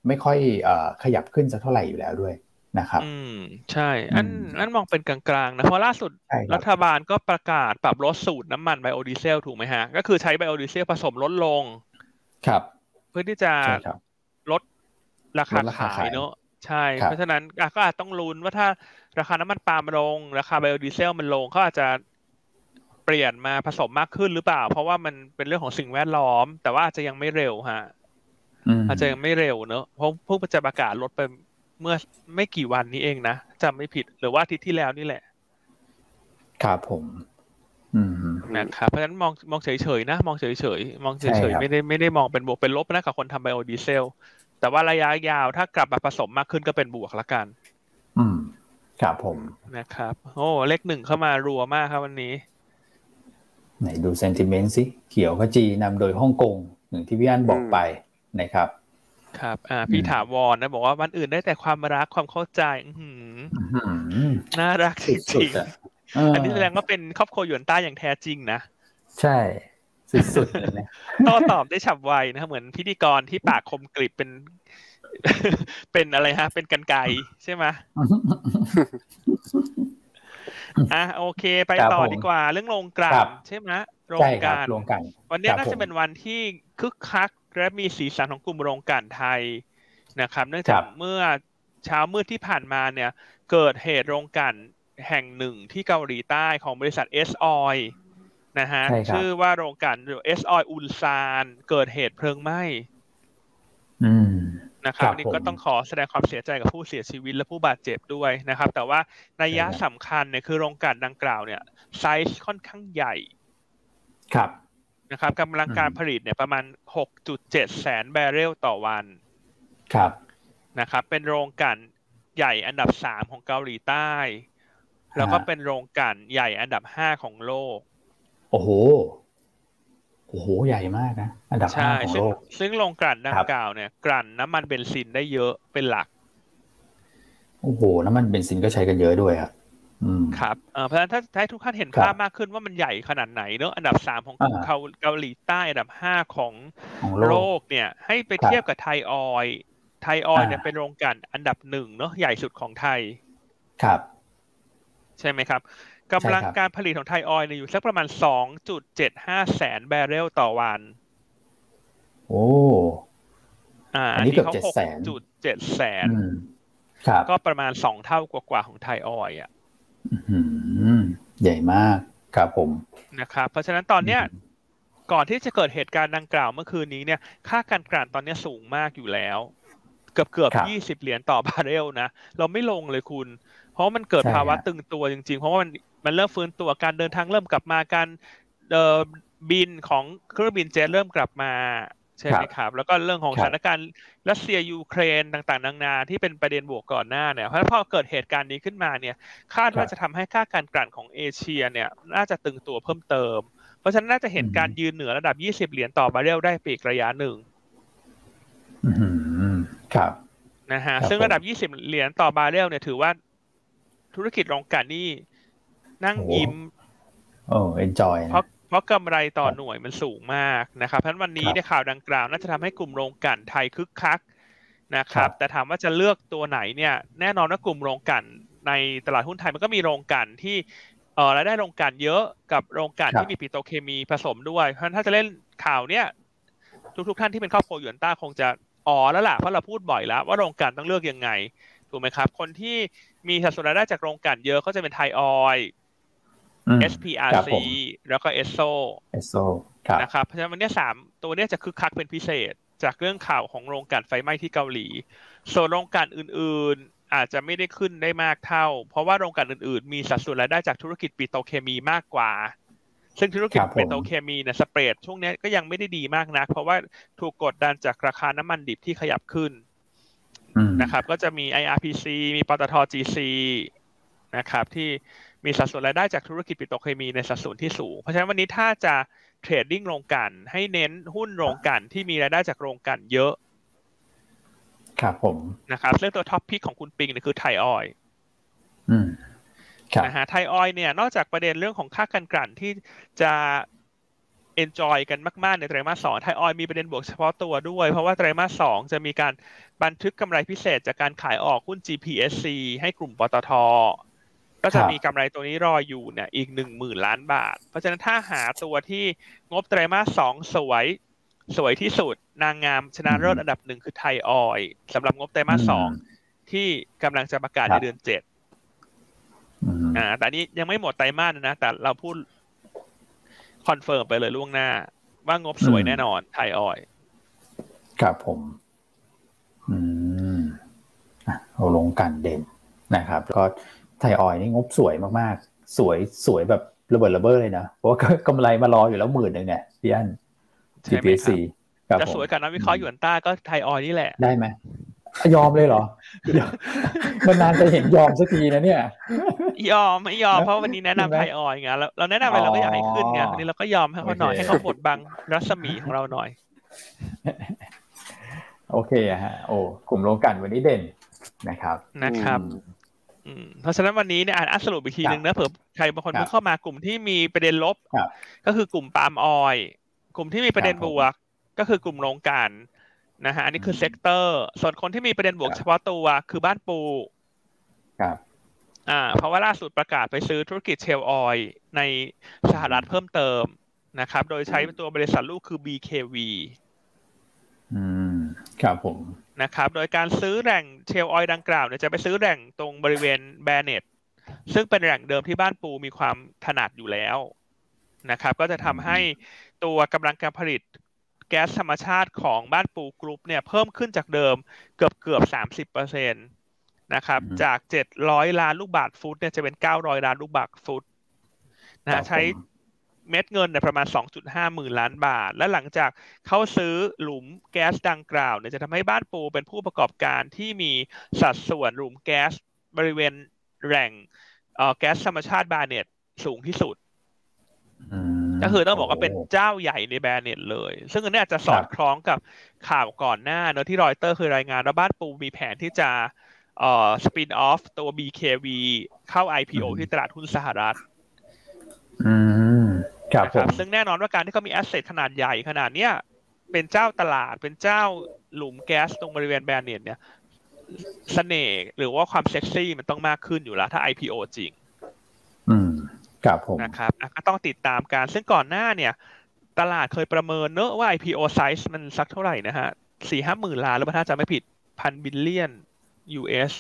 ไม่ค่อยเอ่อขยับขึ้นสักเท่าไหร่อยู่แล้วด้วยนะครับ อืม ใช่ อันอืมอันมองเป็นกลางๆนะ เพราะล่าสุดใช่ครัรับฐบาลก็ประกาศปรับลดสูตรน้ำมันไบโอดีเซลถูกไหมฮะ ก็คือใช้ไบโอดีเซลผสมลดลง ครับ เพื่อที่จะใช่ครับลดราคาลดราคาขาขายยเนอะ ใช่ครับเพราะฉะนั้นอะก็อาจต้องลุ้นว่าถ้าราคาน้ำมันปาล์มลง ราคาไบโอดีเซลมันลงเขาอาจจะเปลี่ยนมาผสมมากขึ้นหรือเปล่า เพราะว่ามันเป็นเรื่องของสิ่งแวดล้อม แต่ว่าอาจจะยังไม่เร็วฮะมอาจจะยังไม่เร็วเนอะเพราะเพิ่งจะประกาศลดไปเมื่อไม่กี่วันนี้เองนะจำไม่ผิดหรือว่าอาทิตย์ที่แล้วนี่แหละ ครับผมอืมนะครับเพราะฉะนั้นมองมองเฉยๆนะ มองเฉยๆมองเฉใช่ยครัๆบไม่ได้ไม่ได้มองเป็นบวกเป็นลบนะกับคนทำไบโอดีเซล แต่ว่าระยะยาวถ้ากลับมาผสมมากขึ้นก็เป็นบวกละกัน อืม ครับผมนะครับ โอ้เลขหนึ่งเข้ามารัวมากครับวันนี้ ไหนดูเซนติเมนต์สิ เขียวขจีนำโดยฮ่องกงหนึ่งที่พี่อันบอกไปนะครับ ครับ อ่า พี่อืมถาวรนะ บอกว่าวันอื่นได้แต่ความรักความเข้าใจ อื้อหืออื้อหือน่ารักจสุริดงๆอะเๆอันนี้แสดงว่าเป็นครอบครัวหยวนต้าอย่างแท้จริงนะ ใช่ สุดๆเลยนะโต้ตอบได้ฉับไวนะครับเหมือนพิธีกรที่ปากคมกริบเป็น เป็นอะไรฮะ เป็นกันไกรใช่ไหมอะโอเค ไปครับต่อผมดีกว่า เรื่องโรงกลั่ครันบใช่ไหมโรใช่งคกรับลั่นรวมกันวันนี้ครับน่าจะผมเป็นวันที่คึกคัก และมีสีสันของกลุ่มโรงกลั่นไทยนะครับ เนื่องคจารักบเมื่อเช้ามืดที่ผ่านมาเนี่ย เกิดเหตุโรงกลั่นแห่งหนึ่งที่เกาหลีใต้ของบริษัทเอสออย นะฮะใช่ครับชื่อว่าโรงกลั่นเอสออยอุลซานเกิดเหตุเพลิงไหม้อืมนะครับครับอันนี้ก็ผมต้องขอแสดงความเสียใจกับผู้เสียชีวิตและผู้บาดเจ็บด้วยนะครับ แต่ว่านัยยะใช่ครับสำคัญเนี่ยคือโรงกลั่นดังกล่าวเนี่ยไซส์ค่อนข้างใหญ่ ครับนะครับกำลังการอืมผลิตเนี่ยประมาณ 6.7 แสนแบเรลต่อวัน ครับนะครับ เป็นโรงกลั่นใหญ่อันดับ3ของเกาหลีใต้ แล้วก็เป็นโรงกลั่นใหญ่อันดับ5ของโลก โอ้โหโอ้โหใหญ่มากนะ อันดับใช่ห้าของซึ่โลงกซึ่งโรงกลั่นดัคงรับกล่าวเนี่ย กลั่นน้ำมันเบนซินได้เยอะเป็นหลัก โอ้โห น้ำมันเบนซินก็ใช้กันเยอะด้วยครับอืมครับเอ่อเพราะฉะนั้นถ้าถ้าให้ทุกท่านเห็นครับภาพมากขึ้นว่ามันใหญ่ขนาดไหนเนอะอันดับสามของกลุ่มอ่าเกาเกาหลีใต้อันดับห้าของของโลโลกกเนี่ย ให้ไปครับเทียบกับไทยออยล์ไทยออยล์เนี่ยอ่าเป็นโรงกลั่นอันดับหนึ่งเนอะใหญ่สุดของไทย ครับ ใช่ไหมครับ กำลังใช่ครับการผลิตของไทยออยล์เนี่ยอยู่สักประมาณ2.75แสนบาร์เรลต่อวัน โอ้อ่า อันนี้เกือบขา700,000 6.7แสนอืมครับก็ประมาณสองเท่ากว่าๆของไทยออยล์อะอืมใหญ่มากครับผมนะครับ เพราะฉะนั้นตอนเนี้ยก่อนที่จะเกิดเหตุการณ์ดังกล่าวเมื่อคืนนี้เนี่ย ค่าการกลั่นตอนเนี้ยสูงมากอยู่แล้ว เกือบเกือบครับยี่สิบเหรียญต่อบาร์เรลนะ เราไม่ลงเลยคุณ เพราะว่ามันเกิดใช่ภาวะฮะตึงตัวจริงๆ เพราะว่ามัน มันเริ่มฟื้นตัวการเดินทางเริ่มกลับมาการเอ่อบินของเครื่องบินเจ็ตเริ่มกลับมาใช่ไหมครับ แล้วก็เรื่องของครับสถานการณ์รัสเซียยูเครนต่างๆนานาที่เป็นประเด็นบวกก่อนหน้าเนี่ยเพราะฉะนั้นพอเกิดเหตุการณ์นี้ขึ้นมาเนี่ย คาดว่าครับจะทำให้ค่าการกลั่นของเอเชียเนี่ย น่าจะตึงตัวเพิ่มเติม เพราะฉะนั้นน่าจะเห็นอืมการยืนเหนือระดับ 20 เหรียญต่อบาร์เรลได้ไปอีกระยะหนึ่งอืมครับนะฮะครับซึ่งผมระดับ 20 เหรียญต่อบาร์เรลเนี่ยถือว่าธุรกิจโรงกลั่นนี่ นั่งโอ้ยิ้มโอ้ enjoyเพราะนะเพราะกำไรต่อครับหน่วยมันสูงมากนะครับเพราะฉะนั้นวันนี้ครับเนี่ยข่าวดังกล่าวน่าจะทำให้กลุ่มโรงกลั่นไทยคึกคักนะครัครับบแต่ถามว่าจะเลือกตัวไหนเนี่ย แน่นอนว่ากลุ่มโรงกลั่นในตลาดหุ้นไทยมันก็มีโรงกลั่นที่เออรายได้โรงกลั่นเยอะกับโรงกลั่นที่มีปิโตรเคมีผสมด้วย เพราะถ้าจะเล่นข่าวเนี้ยทุกๆท่านที่เป็นครอบครัวหยวนต้าคงจะอ๋อแล้วล่ะเพราะเราพูดบ่อยแล้วว่าโรงกลั่นต้องเลือกยังไงถูกไหมครับ คนที่มีสัดส่วนรายได้จากโรงกลั่นเยอะก็จะเป็นไทยออย SPRC แล้วก็ ESSO ESSO นะครับ เพราะฉะนั้นวันนี้สามตัวนี้จะคึกคักเป็นพิเศษ จากเรื่องข่าวของโรงกลั่นไฟไหม้ที่เกาหลี ส่วนโรงกลั่นอื่นๆ อาจจะไม่ได้ขึ้นได้มากเท่า เพราะว่าโรงกลั่นอื่นๆ มีสัดส่วนรายได้จากธุรกิจปิโตรเคมีมากกว่า ซึ่งธุรกิจปิโตรเคมีเนี่ยสเปรดช่วงนี้ก็ยังไม่ได้ดีมากนัก เพราะว่าถูกกดดันจากราคาน้ำมันดิบที่ขยับขึ้นนะครับ ก็จะมี IRPC มีปตท GC นะครับที่ มีสัดส่วนรายได้จากธุรกิจปิโตรเคมีในสัดส่วนที่สูง เพราะฉะนั้นวันนี้ถ้าจะ trading โรงกลั่นให้เน้นหุ้นโรงกลั่นที่มีรายได้จากโรงกลั่นเยอะครับผมนะครับเรื่องตัว top pick ของคุณปิงเนี่ยคือไทยออยล์นะฮะไทยออยล์เนี่ยนอกจากประเด็นเรื่องของค่าการกลั่นที่จะ enjoy กันมาก ๆ ในไตรมาสสองไทยออยล์มีประเด็นบวกเฉพาะตัวด้วย เพราะว่าไตรมาสสองจะมีการบันทึกกำไรพิเศษจากการขายออกหุ้น GPSC ให้กลุ่มปตท ก็จะมีกำไรตัวนี้รออยู่เนี่ยอีกหนึ่งหมื่นล้านบาท เพราะฉะนั้นถ้าหาตัวที่งบไตรมาสสองสวยสวยที่สุดนางงามชนะเลิศอันดับหนึ่งคือไทยออยล์สำหรับงบไตรมาสสองที่กำลังจะประกาศในเดือนเจ็ดอ่า แต่นี้ยังไม่หมดไตรมาสนะ แต่เราพูด confirm ไปเลยล่วงหน้า ว่างบสวยแน่นอนไทยออยล์ครับผม อืมเอาลงกันเด่นนะครับ ก็ ไทยออยนี่งบสวยมากๆ สวยสวยแบบระเบิดระเบ้อเลยนะ เพราะว่ากำไรมารออยู่แล้วหมื่นหนึ่งเนี่ยพี่อัน GPC จะสวยกับนักวิเคราะห์หยวนต้าก็ไทยออยนี่แหละ ได้ไหมยอมเลยเหรอ มันนานจะเห็นยอมสักทีนะเนี่ย ยอมไม่ยอมเพราะวันนี้แนะนำไทยออยไงเราเราแนะนำไปเราก็อยากให้ขึ้นไงวันนี้เราก็ยอมให้เขาหน่อยให้เขาบดบังรัศมีของเราหน่อย โอเคฮะ โอ้กลุ่มโรงกลั่นวันนี้เด่นนะครับ นะครับ เพราะฉะนั้นวันนี้เนี่ยอ่านสรุปอีกทีหนึ่งนะเผื่อใครบางคนเพิ่งเข้ามากลุ่มที่มีประเด็นลบ ก็คือกลุ่ม palm oil กลุ่มที่มีประเด็นบวก ก็คือกลุ่มโรงกลั่นนะฮะอันนี้คือ sector ส่วนคนที่มีประเด็นบวกเฉพาะตัวคือบ้านปูครับอ่าเพราะว่าล่าสุดประกาศไปซื้อธุรกิจ shale oilในสหรัฐเพิ่มเติมนะครับ โดยใช้ตัวบริษัทลูกคือ BKV อืม ครับผม นะครับ โดยการซื้อแหล่งเชลออยดังกล่าวเนี่ยจะไปซื้อแหล่งตรงบริเวณแบเนตซึ่งเป็นแหล่งเดิมที่บ้านปูมีความถนัดอยู่แล้วนะครับ ก็จะทำให้ตัวกำลังการผลิตแก๊สธรรมชาติของบ้านปูกรุ๊ปเนี่ยเพิ่มขึ้นจากเดิมเกือบเกือบสามสิบเปอร์เซ็นตนะครับจากเจ็ดร้อยล้านลูกบาทฟุตเนี่ยจะเป็นเก้าร้อยล้านลูกบาทฟุตนะใช้ เม็ดเงินเนี่ยประมาณ 2.5 หมื่นล้านบาท และหลังจากเข้าซื้อหลุมแก๊สดังกล่าวเนี่ยจะทำให้บ้านปูเป็นผู้ประกอบการที่มีสัดส่วนหลุมแก๊สบริเวณแหล่งแก๊สธรรมชาติบาเนตสูงที่สุดก็คือต้องบอกว่าเป็นเจ้าใหญ่ในแบรนด์เน็ตเลย ซึ่งอันนี้อาจจะสอดคล้องกับข่าวก่อนหน้าเนอะที่รอยเตอร์เคยรายงานว่าบ้านปูมีแผนที่จะเอ่อ spin off ตัว BKV เข้า IPO ที่ตลาดหุ้นสหรัฐ อืม ครับผมซึ่งแน่นอนว่าการที่เขามี asset ขนาดใหญ่ขนาดเนี้ยเป็นเจ้าตลาดเป็นเจ้าหลุมแก๊สตรงบริเวณ Barnett เนี่ยเสน่ห์หรือว่าความเซ็กซี่มันต้องมากขึ้นอยู่แล้ว ถ้า IPO จริง อืมครับผมนะครับก็ต้องติดตามการซึ่งก่อนหน้าเนี่ย ตลาดเคยประเมินเนอะว่า IPO size มันสักเท่าไหร่นะฮะสี่ห้าหมื่นล้าน แล้วถ้าจะไม่ผิดพันบิลเลียน US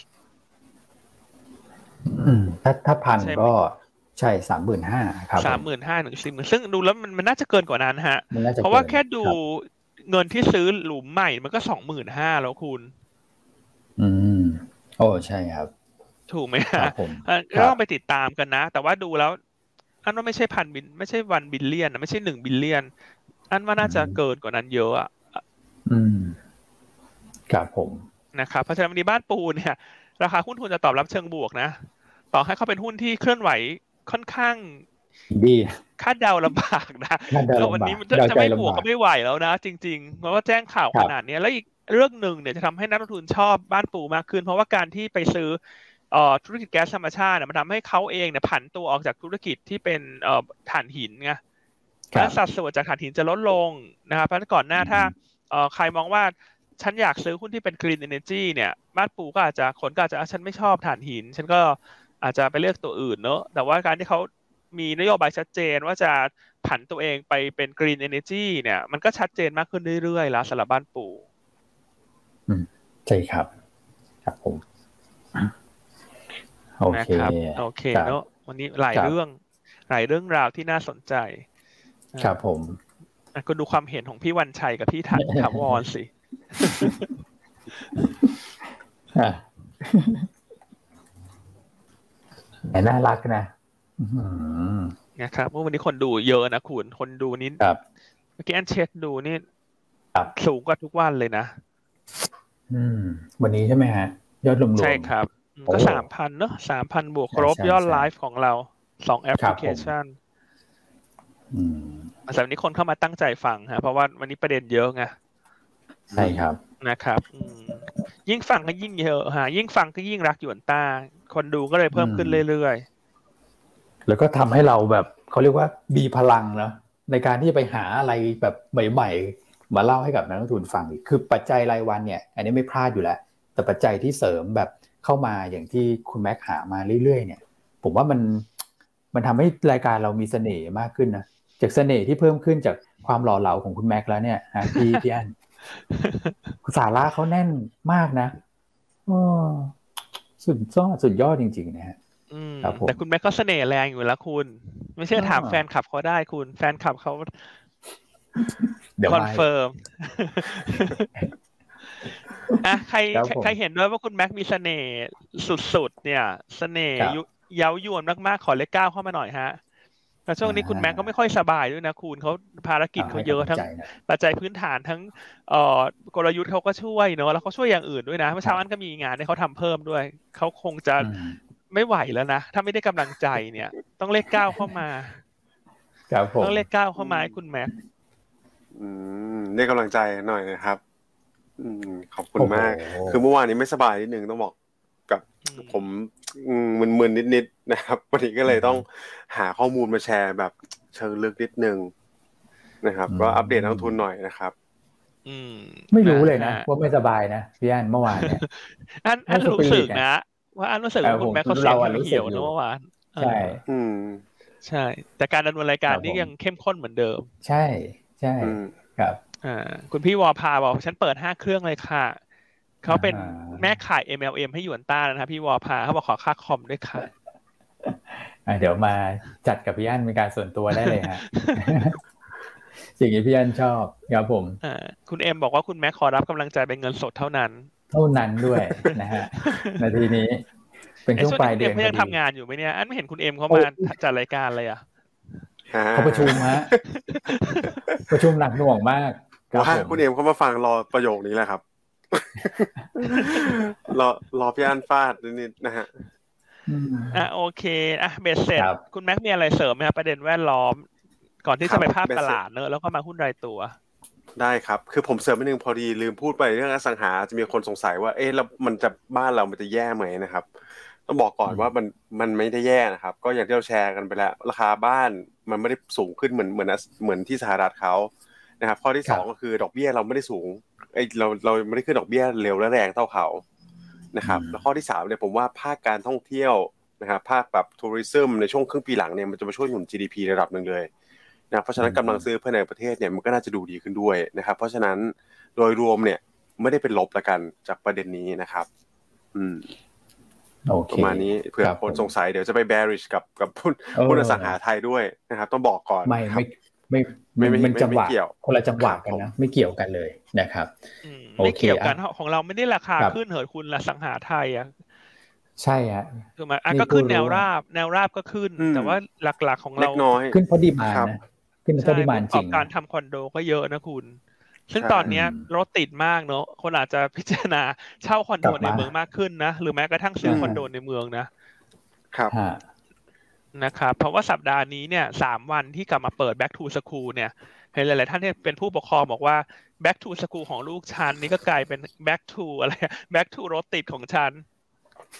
อืมถ้าถ้าพันก็ ใช่สามหมื่นห้าครับสามหมื่นห้าถึงสี่หมื่นซึ่งดูแล้วมันมันน่าจะเกินกว่านั้นฮะ เพราะว่าแค่ดูเงินที่ซื้อหลุมใหม่มันก็สองหมื่นห้าแล้วคุณ อืม โอ้ใช่ครับ ถูกไหมฮะก็ต้องไปติดตามกันนะ แต่ว่าดูแล้ว อันว่าไม่ใช่พันบิน ไม่ใช่ one billion ไม่ใช่หนึ่ง billion อันว่าน่าจะเกินกว่านั้นเยอะอะอืมครับผมนะครับเพราะฉะนั้นวันนี้บ้านปูเนี่ย ราคาหุ้นทุนจะตอบรับเชิงบวกนะ ต่อให้เขาเป็นหุ้นที่เคลื่อนไหว ค่อนข้างดีคาดเดาลำบากนะแล้ววันนี้มันจะไม่บวกก็ไม่ไหวแล้วนะ จริงๆเพราะว่าแจ้งข่าวขนาดนี้แล้วอีกเรื่องหนึ่งเนี่ยจะทำให้นักลงทุนชอบบ้านปูมากขึ้น เพราะว่าการที่ไปซื้อธุรกิจแก๊สธรรมชาติเนี่ยมันทำให้เขาเองเนี่ยผันตัวออกจากธุรกิจที่เป็นถ่านหินไงและสัดส่วนจากถ่านหินจะลดลงนะครับเพราะก่อนหน้าถ้าใครมองว่าฉันอยากซื้อหุ้นที่เป็น Green Energy เนี่ย บ้านปูก็อาจจะคนก็อาจจะฉันไม่ชอบถ่านหิน ฉันก็ อาจจะไปเลือกตัวอื่นเนอะแต่ว่าการที่เขามีนโยบายชัดเจนว่าจะผันตัวเองไปเป็น Green Energy เนี่ย มันก็ชัดเจนมากขึ้นเรื่อยๆแล้วสำหรับบ้านปู่ใช่ครับ ครับผมโอนะเคครับโอเคครับเนอะวันนี้หลายครับเรื่อง หลายเรื่องราวที่น่าสนใจ ครับผมอะก็ดูความเห็นของพี่วันชัยกับพี่ถันถาวรสิอะ แหมน่ารักนะอื้อหือนะครับเมื่อวันนี้คนดูเยอะนะคุณคนดูนี่ครับเมื่อกี้อันเช็คดูนี่ครับสูงกว่าทุกวันเลยนะอืม วันนี้ใช่ไหมฮะ ยอดรวมๆใช่ครับอืมโอ้ก็สามพันเนอะสามพันบวกใช่ครบใช่ยอดใช่ไลฟ์ของเราสองแอปพลิเคชันอืมแต่วันนี้คนเข้ามาตั้งใจฟังฮะเพราะว่าวันนี้ประเด็นเยอะไงใช่ครับ นะครับอืมยิ่งฟังก็ยิ่งเยอะฮะยิ่งฟังก็ยิ่งรักหยวนต้า คนดูก็เลยเพิ่มขึ้นอืมเรื่อยแล้วก็ทำให้เราแบบเขาเรียกว่ามีพลังเนาะในการที่จะไปหาอะไรแบบใหม่ ๆ มาเล่าให้กับนักลงทุนฟังอีกคือปัจจัยรายวันเนี่ย อันนี้ไม่พลาดอยู่แล้ว แต่ปัจจัยที่เสริมแบบเข้ามาอย่างที่คุณแม็กหามาเรื่อยๆ เนี่ย ผมว่ามันมันทำให้รายการเรามีเสน่ห์มากขึ้นนะจากเสน่ห์ที่เพิ่มขึ้นจากความหล่อเหลาของคุณแม็กแล้วเนี่ยฮะพี่พี่อัน สาระเขาแน่นมากนะโอ้สุดยอดสุดยอดจริง ๆ นะฮะๆอืมครับผมแต่คุณแม่ก็เสน่ห์แรงอยู่แล้วคุณ ไม่เชื่อถามอ่าแฟนคลับเขาได้คุณ แฟนคลับเขาเดี๋ยวคอนมาเฟิร์มอะใครครับใครผมใครเห็นด้วยว่าคุณแม็กมีเสน่ห์สุดๆเนี่ย เสน่ห์ครับยุเย้ายวนมากๆ ขอเลขเก้าเข้ามาหน่อยฮะ แล้วช่วงนี้อ่าคุณแม็กก็ไม่ค่อยสบายด้วยนะคุณเขาภารกิจเขาเยอะทั้งให้กำลัใจนะปัจจัยพื้นฐานทั้งเอ่อกลยุทธ์เขาก็ช่วยเนอะแล้วเขาช่วยอย่างอื่นด้วยนะเมื่อเช้าอันก็มีงานให้เขาทำเพิ่มด้วยเขาคงจะอืมไม่ไหวแล้วนะถ้าไม่ได้กำลังใจเนี่ย ต้องเลขเก้าเข้ามาครับผมต้องเลขเก้าเข้ามาให้คุณแม็กอืมได้กำลังใจหน่อยนะครับ อืมขอบคุณโอ้โหมาก คือเมื่อวานนี้ไม่สบายนิดนึงต้องบอกกับอืมผมอื มมึนๆนิดๆนะครับวันนี้ก็เลยต้องหาข้อมูลมาแชร์แบบเชิงลึกนิดนึงนะครับ ก็อัปเดตนักลงทุนหน่อยนะครับอืมไม่รู้เลยนะฮว่าไม่สบายนะพี่อันเมื่อวานเนี่ยอันอันไม่รู้สึกสปิริตอะนะว่าอันรู้สึกเออว่าคุณผมแม็กเขาเสียงเราอะรู้สึกเหี่ยวอยู่นะเมื่อวานใช่เอออืมใช่ แต่การดำเนินรายการครับนี่ผมยังเข้มข้นเหมือนเดิม ใช่ใช่อืมครับ อ่า คุณพี่วอพาบอกฉันเปิดห้าเครื่องเลยค่ะ เขาเป็นอ่าแม่ขาย MLM ให้หยวนต้านะครับพี่วอพาเขาบอกขอค่าคอมด้วยค่ะอะเดี๋ยวมาจัดกับพี่อันเป็นการส่วนตัวได้เลยฮะสิ่งที่พี่อันชอบครับผมอ่าคุณเอ็มบอกว่าคุณแม็กขอรับกำลังใจเป็นเงินสดเท่านั้น เท่านั้นด้วยนะฮะนาทีนี้ เป็นไอ้ช่วงส่วนปลายคุณเดืเอ็อมนเขายังพอทำดีงานอยู่ไหมเนี่ยอันไม่เห็นคุณเอ็มเขามาจัดรายการเลยอะเขาประชุมฮะประชุมหนักหน่วงมากครับว่าผมคุณเอ็มเขามาฟังรอประโยคนี้แหละครับ รอรอพี่อันฟาดนิดๆนะฮะอืมอะโอเคอะเบสเสร็จครับคุณแม็กมีอะไรเสริมไหมครับประเด็นแวดล้อม ก่อนที่ครัจะบไปภาพเบสตเสร็จลาดเนอะแล้วก็มาหุ้นรายตัวได้ครับ คือผมเสริมไปหนึ่งพอดีลืมพูดไปเรื่องอสังหาจะมีคนสงสัยว่า เอ๊ะแล้วมันจะบ้านเรามันจะแย่ไหมนะครับ ต้องบอกก่อนอืมว่ามันมันไม่ได้แย่นะครับ ก็อย่างที่เราแชร์กันไปแล้ว ราคาบ้านมันไม่ได้สูงขึ้นเหมือนเหมือนเหมือนที่สหรัฐเขานะครับ ข้อที่สองก็คือดอกเบี้ยเราไม่ได้สูง ไอยเราเราไม่ได้ขึ้นดอกเบี้ยเร็วและแรงเท่าเขานะครับอืมแล้วข้อที่สามเนี่ยผมว่าภาคการท่องเที่ยวนะครับภาคแบบทัวริซึมในช่วงครึ่งปีหลังเนี่ยมันจะมาช่วยหนุน GDP ระดับหนึ่งเลยนะเพราะฉะนั้นกำลังซื้อภายในประเทศเนี่ยมันก็น่าจะดูดีขึ้นด้วยนะครับ เพราะฉะนั้นโดยรวมเนี่ยไม่ได้เป็นลบละกันจากประเด็นนี้นะครับ อืมโอเคประมาณนี้เผื่อรับคนผมสงสัยเดี๋ยวจะไป bearish กับกับหุ้นเออหุ้นอสังหาไทยด้วยนะครับ ต้องบอกก่อนไม่ครับไม่ไม่ไม่ไม่มันไม่จังหวะไม่เกี่ยวคนละจังหวะครับกันผมนะไม่เกี่ยวกันเลยนะครับอืมโอเคไม่เกี่ยวกันอะของเราไม่ได้ราคาครับขึ้นเหินคุณละสังหาไทยอะใช่ฮะคือมาอะนี่ก็ขึ้นผู้รู้แนวราบ แนวราบก็ขึ้นอืมแต่ว่าหลักๆของเล็เรากน้อยขึ้นเพราะดีมานครับนะขึ้นเพใช่ราะดีมานผู้ประจกริอบงการทำคอนโดก็เยอะนะคุณ ซึ่งใช่ตอนเนี้ยอืมรถติดมากเนอะคนอาจจะพิจารณาเช่าคอนโดกลับในมาเมืองมากขึ้นนะ หรือแม้กระทั่งซื้ออืมคอนโดในเมืองนะครับฮะ นะครับเพราะว่าสัปดาห์นี้เนี่ยสามวันที่กลับมาเปิด back to school เนี่ยเห็นหลาย ๆ ท่านที่เป็นผู้ปกครองบอกว่า back to school ของลูกฉันนี่ก็กลายเป็น back to อะไร back to รถติดของฉัน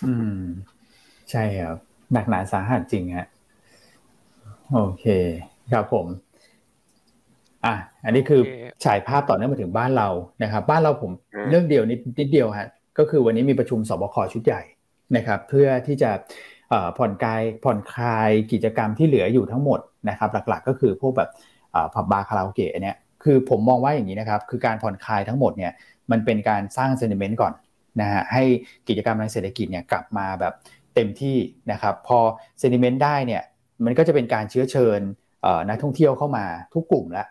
อืม ใช่ครับหนักหนาสาหัสจริงฮะโอเค ครับผม อะ อันนี้คือโอเคฉายภาพต่อเนื่องมาถึงบ้านเรานะครับ บ้านเราผมอืมเรื่องเดียวนิดนิดเดียวฮะก็คือวันนี้มีประชุมสบคชุดใหญ่นะครับ เพื่อที่จะ ผ่อนคลายผ่อนคลายกิจกรรมที่เหลืออยู่ทั้งหมดนะครับหลักๆ ก็คือพวกแบบผับบาร์คาราโอเกะเนี่ยคือผมมองว่าอย่างนี้นะครับคือการผ่อนคลายทั้งหมดเนี่ยมันเป็นการสร้างเซนิเมนต์ก่อนนะฮะให้กิจกรรมทางเศรษฐกิจเนี่ยกลับมาแบบเต็มที่นะครับพอเซนิเมนต์ได้เนี่ยมันก็จะเป็นการเชื้อเชิญนักท่องเที่ยวเข้ามาทุกกลุ่มแล้ว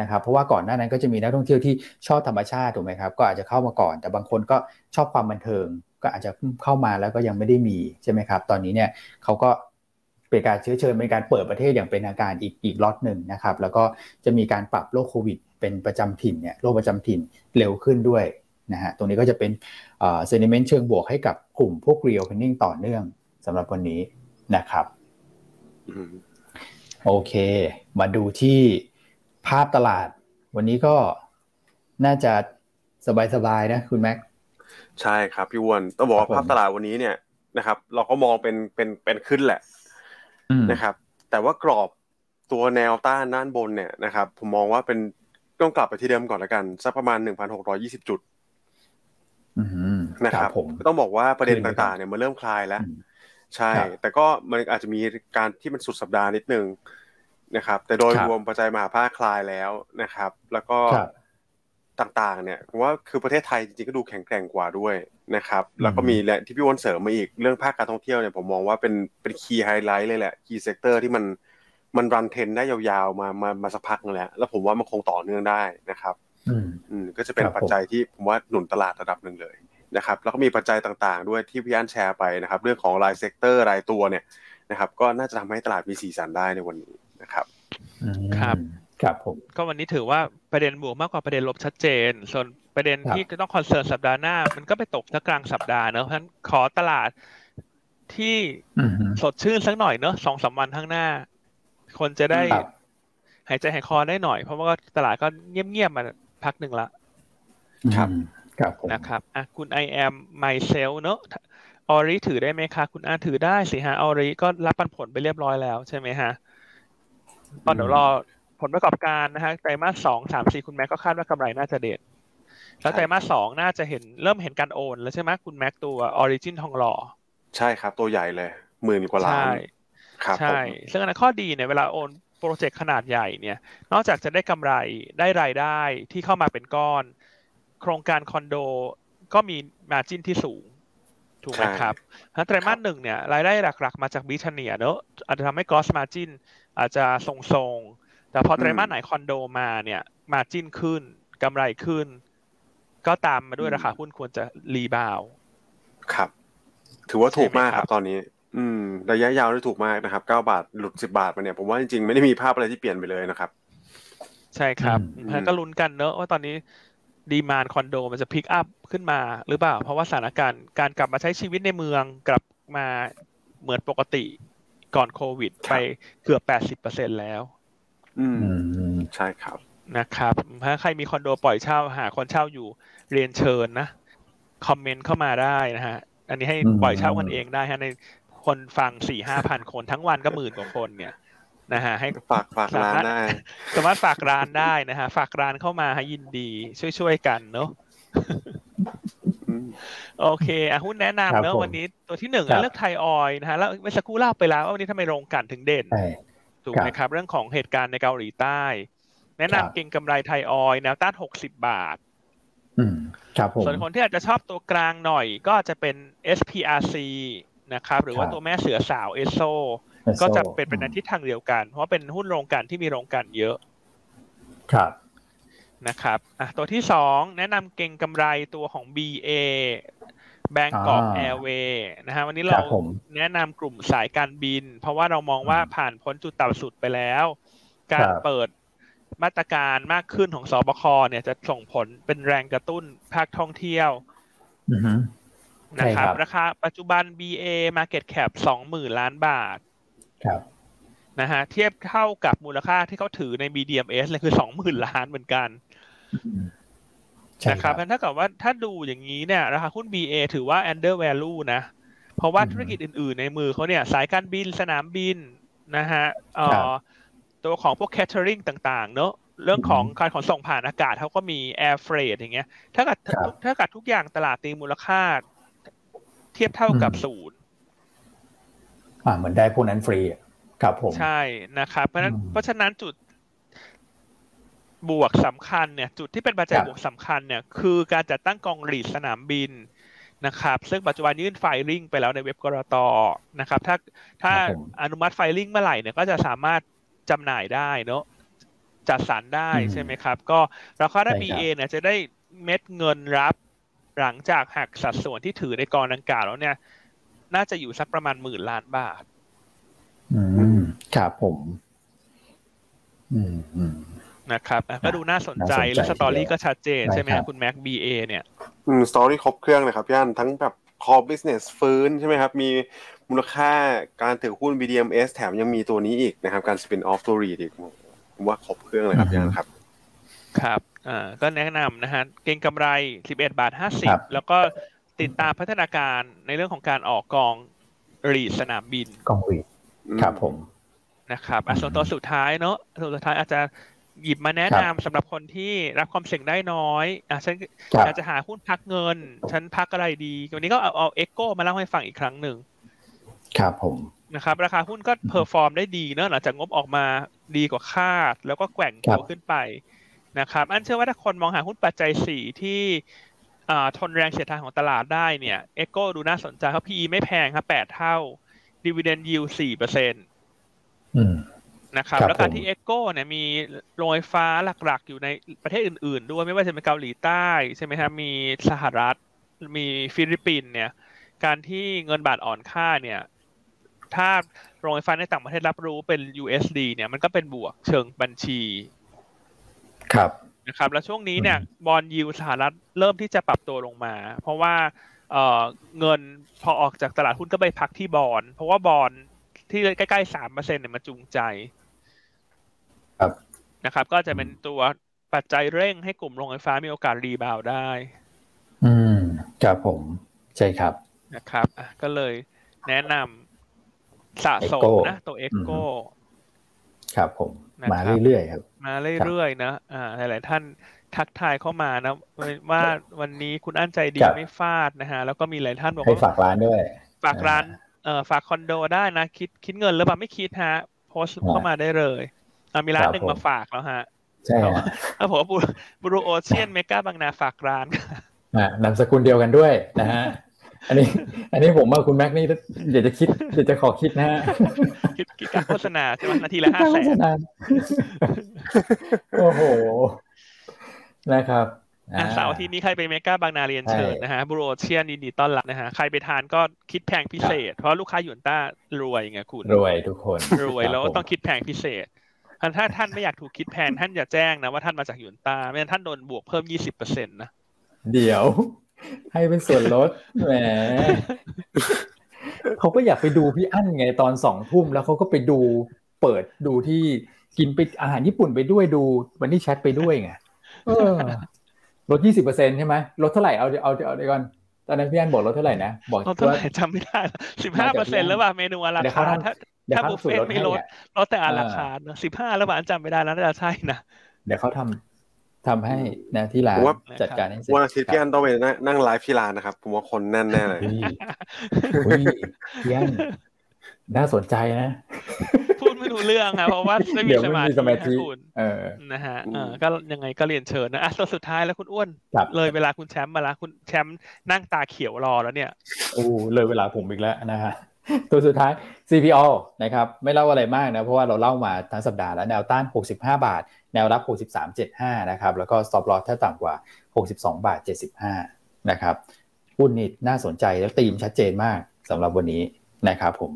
นะครับเพราะว่าก่อนหน้านั้นก็จะมีนักท่องเที่ยวที่ชอบธรรมชาติถูกไหมครับก็อาจจะเข้ามาก่อน แต่บางคนก็ชอบความบันเทิง ก็อาจจะเข้ามาแล้วก็ยังไม่ได้มีใช่ไหมครับ ตอนนี้เนี่ยเขาก็เป็นการเชื้อเชิญเป็นการเปิดประเทศอย่างเป็นทางการอีกอีกล็อตหนึ่งนะครับ แล้วก็จะมีการปรับโรคโควิด เป็นประจำถิ่นเนี่ยโรคประจำถิ่นเร็วขึ้นด้วยนะฮะตรงนี้ก็จะเป็นเซนิเมนต์เชิงบวกให้กับกลุ่มพวก real pending ต่อเนื่องสำหรับวันนี้นะครับโอเค มาดูที่ภาพตลาด วันนี้ก็น่าจะสบายๆนะคุณแม็ก ใช่ครับพี่วอนต้องบอกว่าภาพตลาดวันนี้เนี่ยนะครับ เราก็มองเป็นเป็นเป็นขึ้นแหละนะครับ แต่ว่ากรอบตัวแนวต้านด้านบนเนี่ยนะครับ ผมมองว่าเป็นต้องกลับไปที่เดิมก่อนละกันสักประมาณหนึ่งพันหกร้อยี่สิบจุดนะครับผมต้องบอกว่าประเด็นต่างๆเนี่ยมันเริ่มคลายแล้ว ใช่ แต่ก็มันอาจจะมีการที่มันสุดสัปดาห์นิดนึงนะครับ แต่โดยรวมปัจจัยมหภาคคลายแล้วนะครับ แล้วก็ ต่างๆเนี่ยผมว่าคือประเทศไทยจริงๆก็ดูแข็งแกร่งกว่าด้วยนะครับแล้วก็มีแหละที่พี่วอนเสริมมาอีกเรื่องภาคการท่องเที่ยวเนี่ยผมมองว่าเป็นเป็น key highlight เลยแหละ key sector ที่มันมัน run trend ได้ยาวๆมามามาสักพักนึงแล้วแล้วผมว่ามันคงต่อเนื่องได้นะครับอืมก็จะเป็นปัจจัยที่ผมว่าหนุนตลาดระดับหนึ่งเลยนะครับแล้วก็มีปัจจัยต่างๆ ด้วยที่พี่อันแชร์ไปนะครับ เรื่องของราย sector รายตัวเนี่ยนะครับ ก็น่าจะทำให้ตลาดมีสีสันได้ในวันนี้นะครับครับ ครับผมก็วันนี้ถือว่าประเด็นบวกมากกว่าประเด็นลบชัดเจน ส่วนประเด็นที่จะต้อง concern สัปดาห์หน้า มันก็ไปตกสักกลางสัปดาห์เนอะเพราะฉะนั้นขอตลาดที่สดชื่นสักหน่อยเนอะสองสามวันข้างหน้า คนจะได้หายใจหายคอได้หน่อย เพราะว่าตลาดก็เงียบๆมาพักหนึ่งละ ครับครับนะครับอะคุณ I am myself เนอะออริถือได้ไหมคะ คุณอาถือได้สิฮะออริก็รับปันผลไปเรียบร้อยแล้วใช่ไหมฮะตอนเดี๋ยวรอ ผลประกอบการนะฮะไตรมาสสองสามสี่คุณแม็กก็คาดว่ากำไรน่าจะเด่นแล้วไตรมาสสองน่าจะเห็นเริ่มเห็นการโอน แล้วใช่ไหมคุณแม็กตัวออริจินทองหล่อใช่ครับ ตัวใหญ่เลยหมื่นกว่าล้านใช่ซึ่งอันนั้นข้อดีเนี่ยเวลาโอนโปรเจกต์ขนาดใหญ่เนี่ย นอกจากจะได้กำไรได้รายได้ที่เข้ามาเป็นก้อน โครงการคอนโดก็มี margin ที่สูง ถูกไหมครับไตรมาสหนึ่งเนี่ยรายได้หลักๆ มาจากบริทาเนียเนอะอาจจะทำให้ gross margin อาจจะทรงๆ แต่พอไตรมาสไหนคอนโดมาเนี่ย margin ขึ้นกำไรขึ้น ก็ตามมาด้วยราคาหุ้นควรจะ rebound ครับ ถือว่าถูกมากครับตอนนี้ อืม ระยะยาวได้ถูกมากนะครับเก้าบาทหลุดสิบาทมาเนี่ย ผมว่าจริงๆไม่ได้มีภาพอะไรที่เปลี่ยนไปเลยนะครับ ใช่ครับก็ลุ้นกันเนอะว่าตอนนี้ดีมานคอนโดมันจะพิกอัพขึ้นมาหรือเปล่า เพราะว่าสถานการณ์การกลับมาใช้ชีวิตในเมืองกลับมาเหมือนปกติก่อนโควิด ไปเกือบแปดสิบเปอร์เซ็นแล้ว อืมใช่ครับนะครับ ถ้าใครมีคอนโดปล่อยเช่าหาคนเช่าอยู่เรียนเชิญนะ คอมเมนต์เข้ามาได้นะฮะ อันนี้ให้ปล่อยเช่ากันเองได้ฮะในคนฟังสี่ห้าพันคนทั้งวันก็หมื่นกว่าคนเนี่ยนะฮะให้ฝากฝากร้านได้สามารถฝากร้านได้นะฮะฝากร้านเข้ามาให้ยินดีช่วยๆกันเนาะโอเคอะหุ้นแนะนำเนอะวันนี้ตัวที่หนึ่งเลือกไทยออยนะฮะแล้วเมื่อสักครู่เล่าไปแล้วว่าวันนี้ทำไมโรงกันถึงเด่น ถูกไหมครับ เรื่องของเหตุการณ์ในเกาหลีใต้ แนะนำเก่งกำไรไทยออยแนวต้านหกสิบบาทส่วนคนที่อาจจะชอบตัวกลางหน่อยก็จะเป็น SPRC นะครับ หรือว่าตัวแม่เสือสาวเอสโซก็จะเป็นเป็นในทิศทางเดียวกัน เพราะเป็นหุ้นโรงกันที่มีโรงกันเยอะครับนะครับอะตัวที่สองแนะนำเก่งกำไรตัวของ BA แบงกอกแอร์เวย์นะฮะวันนี้เราแนะนำกลุ่มสายการบิน เพราะว่าเรามองว่าผ่านพ้นจุดต่ำสุดไปแล้ว การเปิดมาตรการมากขึ้นของสบคเนี่ยจะส่งผลเป็นแรงกระตุ้นภาคท่องเที่ยวนะครับ ราคาปัจจุบัน BA Market Cap สองหมื่นล้านบาทครับนะฮะเทียบเท่ากับมูลค่าที่เขาถือใน BDMs เลยคือสองหมื่นล้านเหมือนกัน นะครับเพราะถ้ากับว่าถ้าดูอย่างนี้เนี่ยราคาหุ้น BA ถือว่า under value นะ เพราะว่าธุรกิจอื่นๆในมือเขาเนี่ยสายการบินสนามบินนะฮะเอ่อตัวของพวก catering ต่างๆ เนอะเรื่องของการขนส่งผ่านอากาศเขาก็มี air freight อย่างเงี้ย ถ้าเกิดถ้าเกิดทุกอย่างตลาดตีมูลค่า เทียบเท่ากับศูนย์อ่าเหมือนได้พวกนั้นฟรีอะครับผม ใช่นะครับ เพราะฉะนั้นอืมเพราะฉะนั้นจุด บวกสำคัญเนี่ยจุดที่เป็นปัจจัยครับบวกสำคัญเนี่ยคือการจัดตั้งกองหลีดสนามบินนะครับซึ่งปัจจุบันยื่นไฟลิ่งไปแล้วในเว็บกรตนะครับ ถ้าถ้าครับผมอนุมัติไฟลิ่งเมื่อไหร่เนี่ยก็จะสามารถจำหน่ายได้เนอะจัดสรรได้อืมใช่ไหมครับ ก็ราคาได้ใช่ครับ BA เนี่ยจะได้เม็ดเงินรับ หลังจากหักสัดส่วนที่ถือในกองดังกล่าวแล้วเนี่ย น่าจะอยู่สักประมาณหมื่นล้านบาท อืมครับผม อืมอืม นะครับอะก็ดูน่าสนใจน่าสนใจและสตอรี่ทีเดียวก็ชัดเจนใช่ไหมใช่ครัฮะบคุณแม็ก BA เนี่ยอืมสตอรี่ครบเครื่องเลยครับพี่อันทั้งแบบ core business ฟื้นใช่ไหมครับ มีมูลค่าการถือหุ้น BDMs แถมยังมีตัวนี้อีกนะครับ การ spin off ตัว REIT อีกผมว่าครบเครื่องเลยครับพี่อันครับครับอ่าก็แนะนำนะฮะเก็งกำไร 11 บาทครับ50 แล้วก็ติดตามพัฒนาการในเรื่องของการออกกองรีดสนามบินกองหลีดครับผมนะครับอะอืมส่วนตัวสุดท้ายเนอะส่วนสุดท้ายอาจจะ หยิบมาแนะครับนำสำหรับคนที่รับความเสี่ยงได้น้อยอะฉันครับอยากจะหาหุ้นพักเงิน ฉันพักอะไรดี วันนี้ก็เอาเอา EGCO มาเล่าให้ฟังอีกครั้งหนึ่งครับผมนะครับ ราคาหุ้นก็ perform ได้ดีเนอะหลังจากงบออกมาดีกว่าคาด แล้วก็แกว่งตัวขึ้นไปนะครับ อันเชื่อว่าถ้าคนมองหาหุ้นปัจจัยสี่ที่อ่าทนแรงเสียดทานของตลาดได้เนี่ย EGCO ดูน่าสนใจเพราะ PE ไม่แพงครับแปดเท่า Dividend Yield สี่เปอร์เซ็นตอืม นะครับครับแล้วการผมที่ EGCO เนี่ยมีโรงไฟฟ้าหลักๆ อยู่ในประเทศอื่น ๆ ด้วยไม่ว่าจะเป็นเกาหลีใต้ใช่ไหมครับมีสหรัฐ มีฟิลิปปินส์เนี่ย การที่เงินบาทอ่อนค่าเนี่ย ถ้าโรงไฟฟ้าในต่างประเทศรับรู้เป็น USD เนี่ยมันก็เป็นบวกเชิงบัญชีครับนะครับ แล้วช่วงนี้เนี่ยอืม bond yield สหรัฐเริ่มที่จะปรับตัวลงมา เพราะว่าเอ่อเงินพอออกจากตลาดหุ้นก็ไปพักที่บอลเพราะว่าบอลที่ใกล้ๆสามเปอร์เซ็นเนี่ยมันจูงใจครับ นะครับ ก็จะเป็นตัวปัจจัยเร่งให้กลุ่มโรงไฟฟ้ามีโอกาส rebound ได้ อืมครับผม ใช่ครับนะครับอะก็เลยแนะนำสะสม EGCO นะตัว EGCOครับผมนะครับมาเรื่อยๆครับ มาเรื่อยๆนะอ่าหลายๆท่านทักทายเข้ามานะว่าวันนี้คุณอั้นใจดีครับไม่ฟาดนะฮะแล้วก็มีหลายท่านบอกให้ว่าฝากร้านด้วย ฝากร้านเอ่อฝากคอนโดได้นะ คิดคิดเงินหรือเปล่าไม่คิดฮะโพสต์อ่าเข้ามาได้เลย อะมีร้านครับหนึ่งผมมาฝากแล้วฮะ ใช่ฮะแล้วผมว่าบูรูโอเชียนเมกาบางนาฝากร้านอะนามสกุลเดียวกันด้วยนะฮะอันนี้ อันนี้ผมว่าคุณแม็กนี่เดี๋ยวจะคิดเดี๋ยวจะขอคิดนะฮะคิดคิดการโฆษณาใช่ไหมนาทีละห้าแสนโอ้โหนะครับอะเสาร์อาทิตย์นี้ใครไปเมกาบางนาเรียนเชิญใช่นะฮะบูโรเชียนยินดีต้อนรับนะฮะใครไปทานก็คิดแพงพิเศษ เพราะลูกค้าหยวนต้ารวยไงคุณรวยทุกคน รวยแล้วคบผมต้องคิดแพงพิเศษ อันถ้าท่านไม่อยากถูกคิดแพงท่านอย่าแจ้งนะว่าท่านมาจากหยวนต้าไม่งั้นท่านโดนบวกเพิ่มยี่สิบเปอร์เซ็นต์นะเดี๋ยว ให้เป็นส่วนลดแหมเขาก็อยากไปดูพี่อั้นไงตอนสองทุ่มแล้วเขาก็ไปดูเปิดดูที่กินไปอาหารญี่ปุ่นไปด้วยดูวันนี้แชทไปด้วยไงลดยี่สิบเปอร์เซ็นใช่ไหมลดเท่าไหร่เอาเอาเอาเดี๋ยวก่อน ตอนนั้นพี่อั้นบอกลดเท่าไหร่นะ บอกเราเท่าไหว่าร่จำไม่ได้สิบห้าเปอร์เซ็นต์แล้วว่าเมนูอาราเดี๋ยวคาเขาร์ทำถ้าเดี๋ยวถ้าเขาบุฟสูตเฟ่รลดไม่ให้ลดอะลดแต่อาราคาร์สิบห้าแล้วว่าอันจำไม่ได้แล้วน่าจะใช่นะเดี๋ยวเขาทำทำให้นะที่ร้านผมว่าจัดการให้เสร็จวันอาทิตย์พี่อันต้องไปนั่งนั่งไลฟ์ที่ร้านนะครับผมว่าคนแน่นแน่เลยเฮ้ยเฮ้ยพี่อั้นน่าสนใจนะพูด ไม่รู้เรื่องครับเพราะว่าไม่มีเดี๋ยวสไม่มามีธิสมาธิให้คุณเออนะฮะเออก็ยังไงก็เรียนเชิญนะอะตัวสุดท้ายแล้วคุณอ้วนครับเลยเวลาคุณแชมป์มาละคุณแชมป์นั่งตาเขียวรอแล้วเนี่ยโอ้เลยเวลาผมอีกแล้วนะฮะตัวสุดท้าย CPO นะครับไม่เล่าอะไรมากนะเพราะว่าเราเล่ามาทั้งสัปดาห์แล้วแนวต้าน 65 บาท แนวรับ 63.75 นะครับแล้วก็ stop loss ถ้าต่ำกว่า 62 บาท 75 นะครับหุ้นนี่น่าสนใจแล้วตีมชัดเจนมากสำหรับวันนี้นะครับผม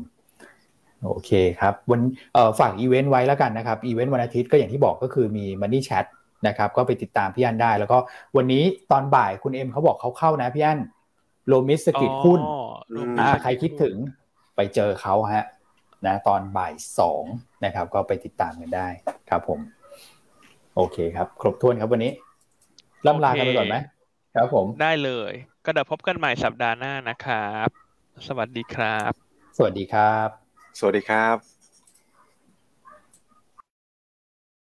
โอเคครับวันเอ่อฝากอีเวนต์ไว้แล้วกันนะครับอีเวนต์วันอาทิตย์ก็อย่างที่บอกก็คือมี Money Chat นะครับก็ไปติดตามพี่อันได้ แล้วก็วันนี้ตอนบ่ายคุณเอ็มเขาบอกเขาเข้านะพี่อันโลมิสสะกิดหุ้นอ๋อรูปอ่านี้ใครคิดถึงไปเจอเขาฮะนะตอนบ่ายสองนะครับ ก็ไปติดตามกันได้ครับผม โอเคครับ ครบถ้วนครับวันนี้ล่ำลากันไปก่อนไหมครับผมได้เลย ก็เดี๋ยวพบกันใหม่สัปดาห์หน้านะครับ สวัสดีครับ สวัสดีครับ สวัสดีครับ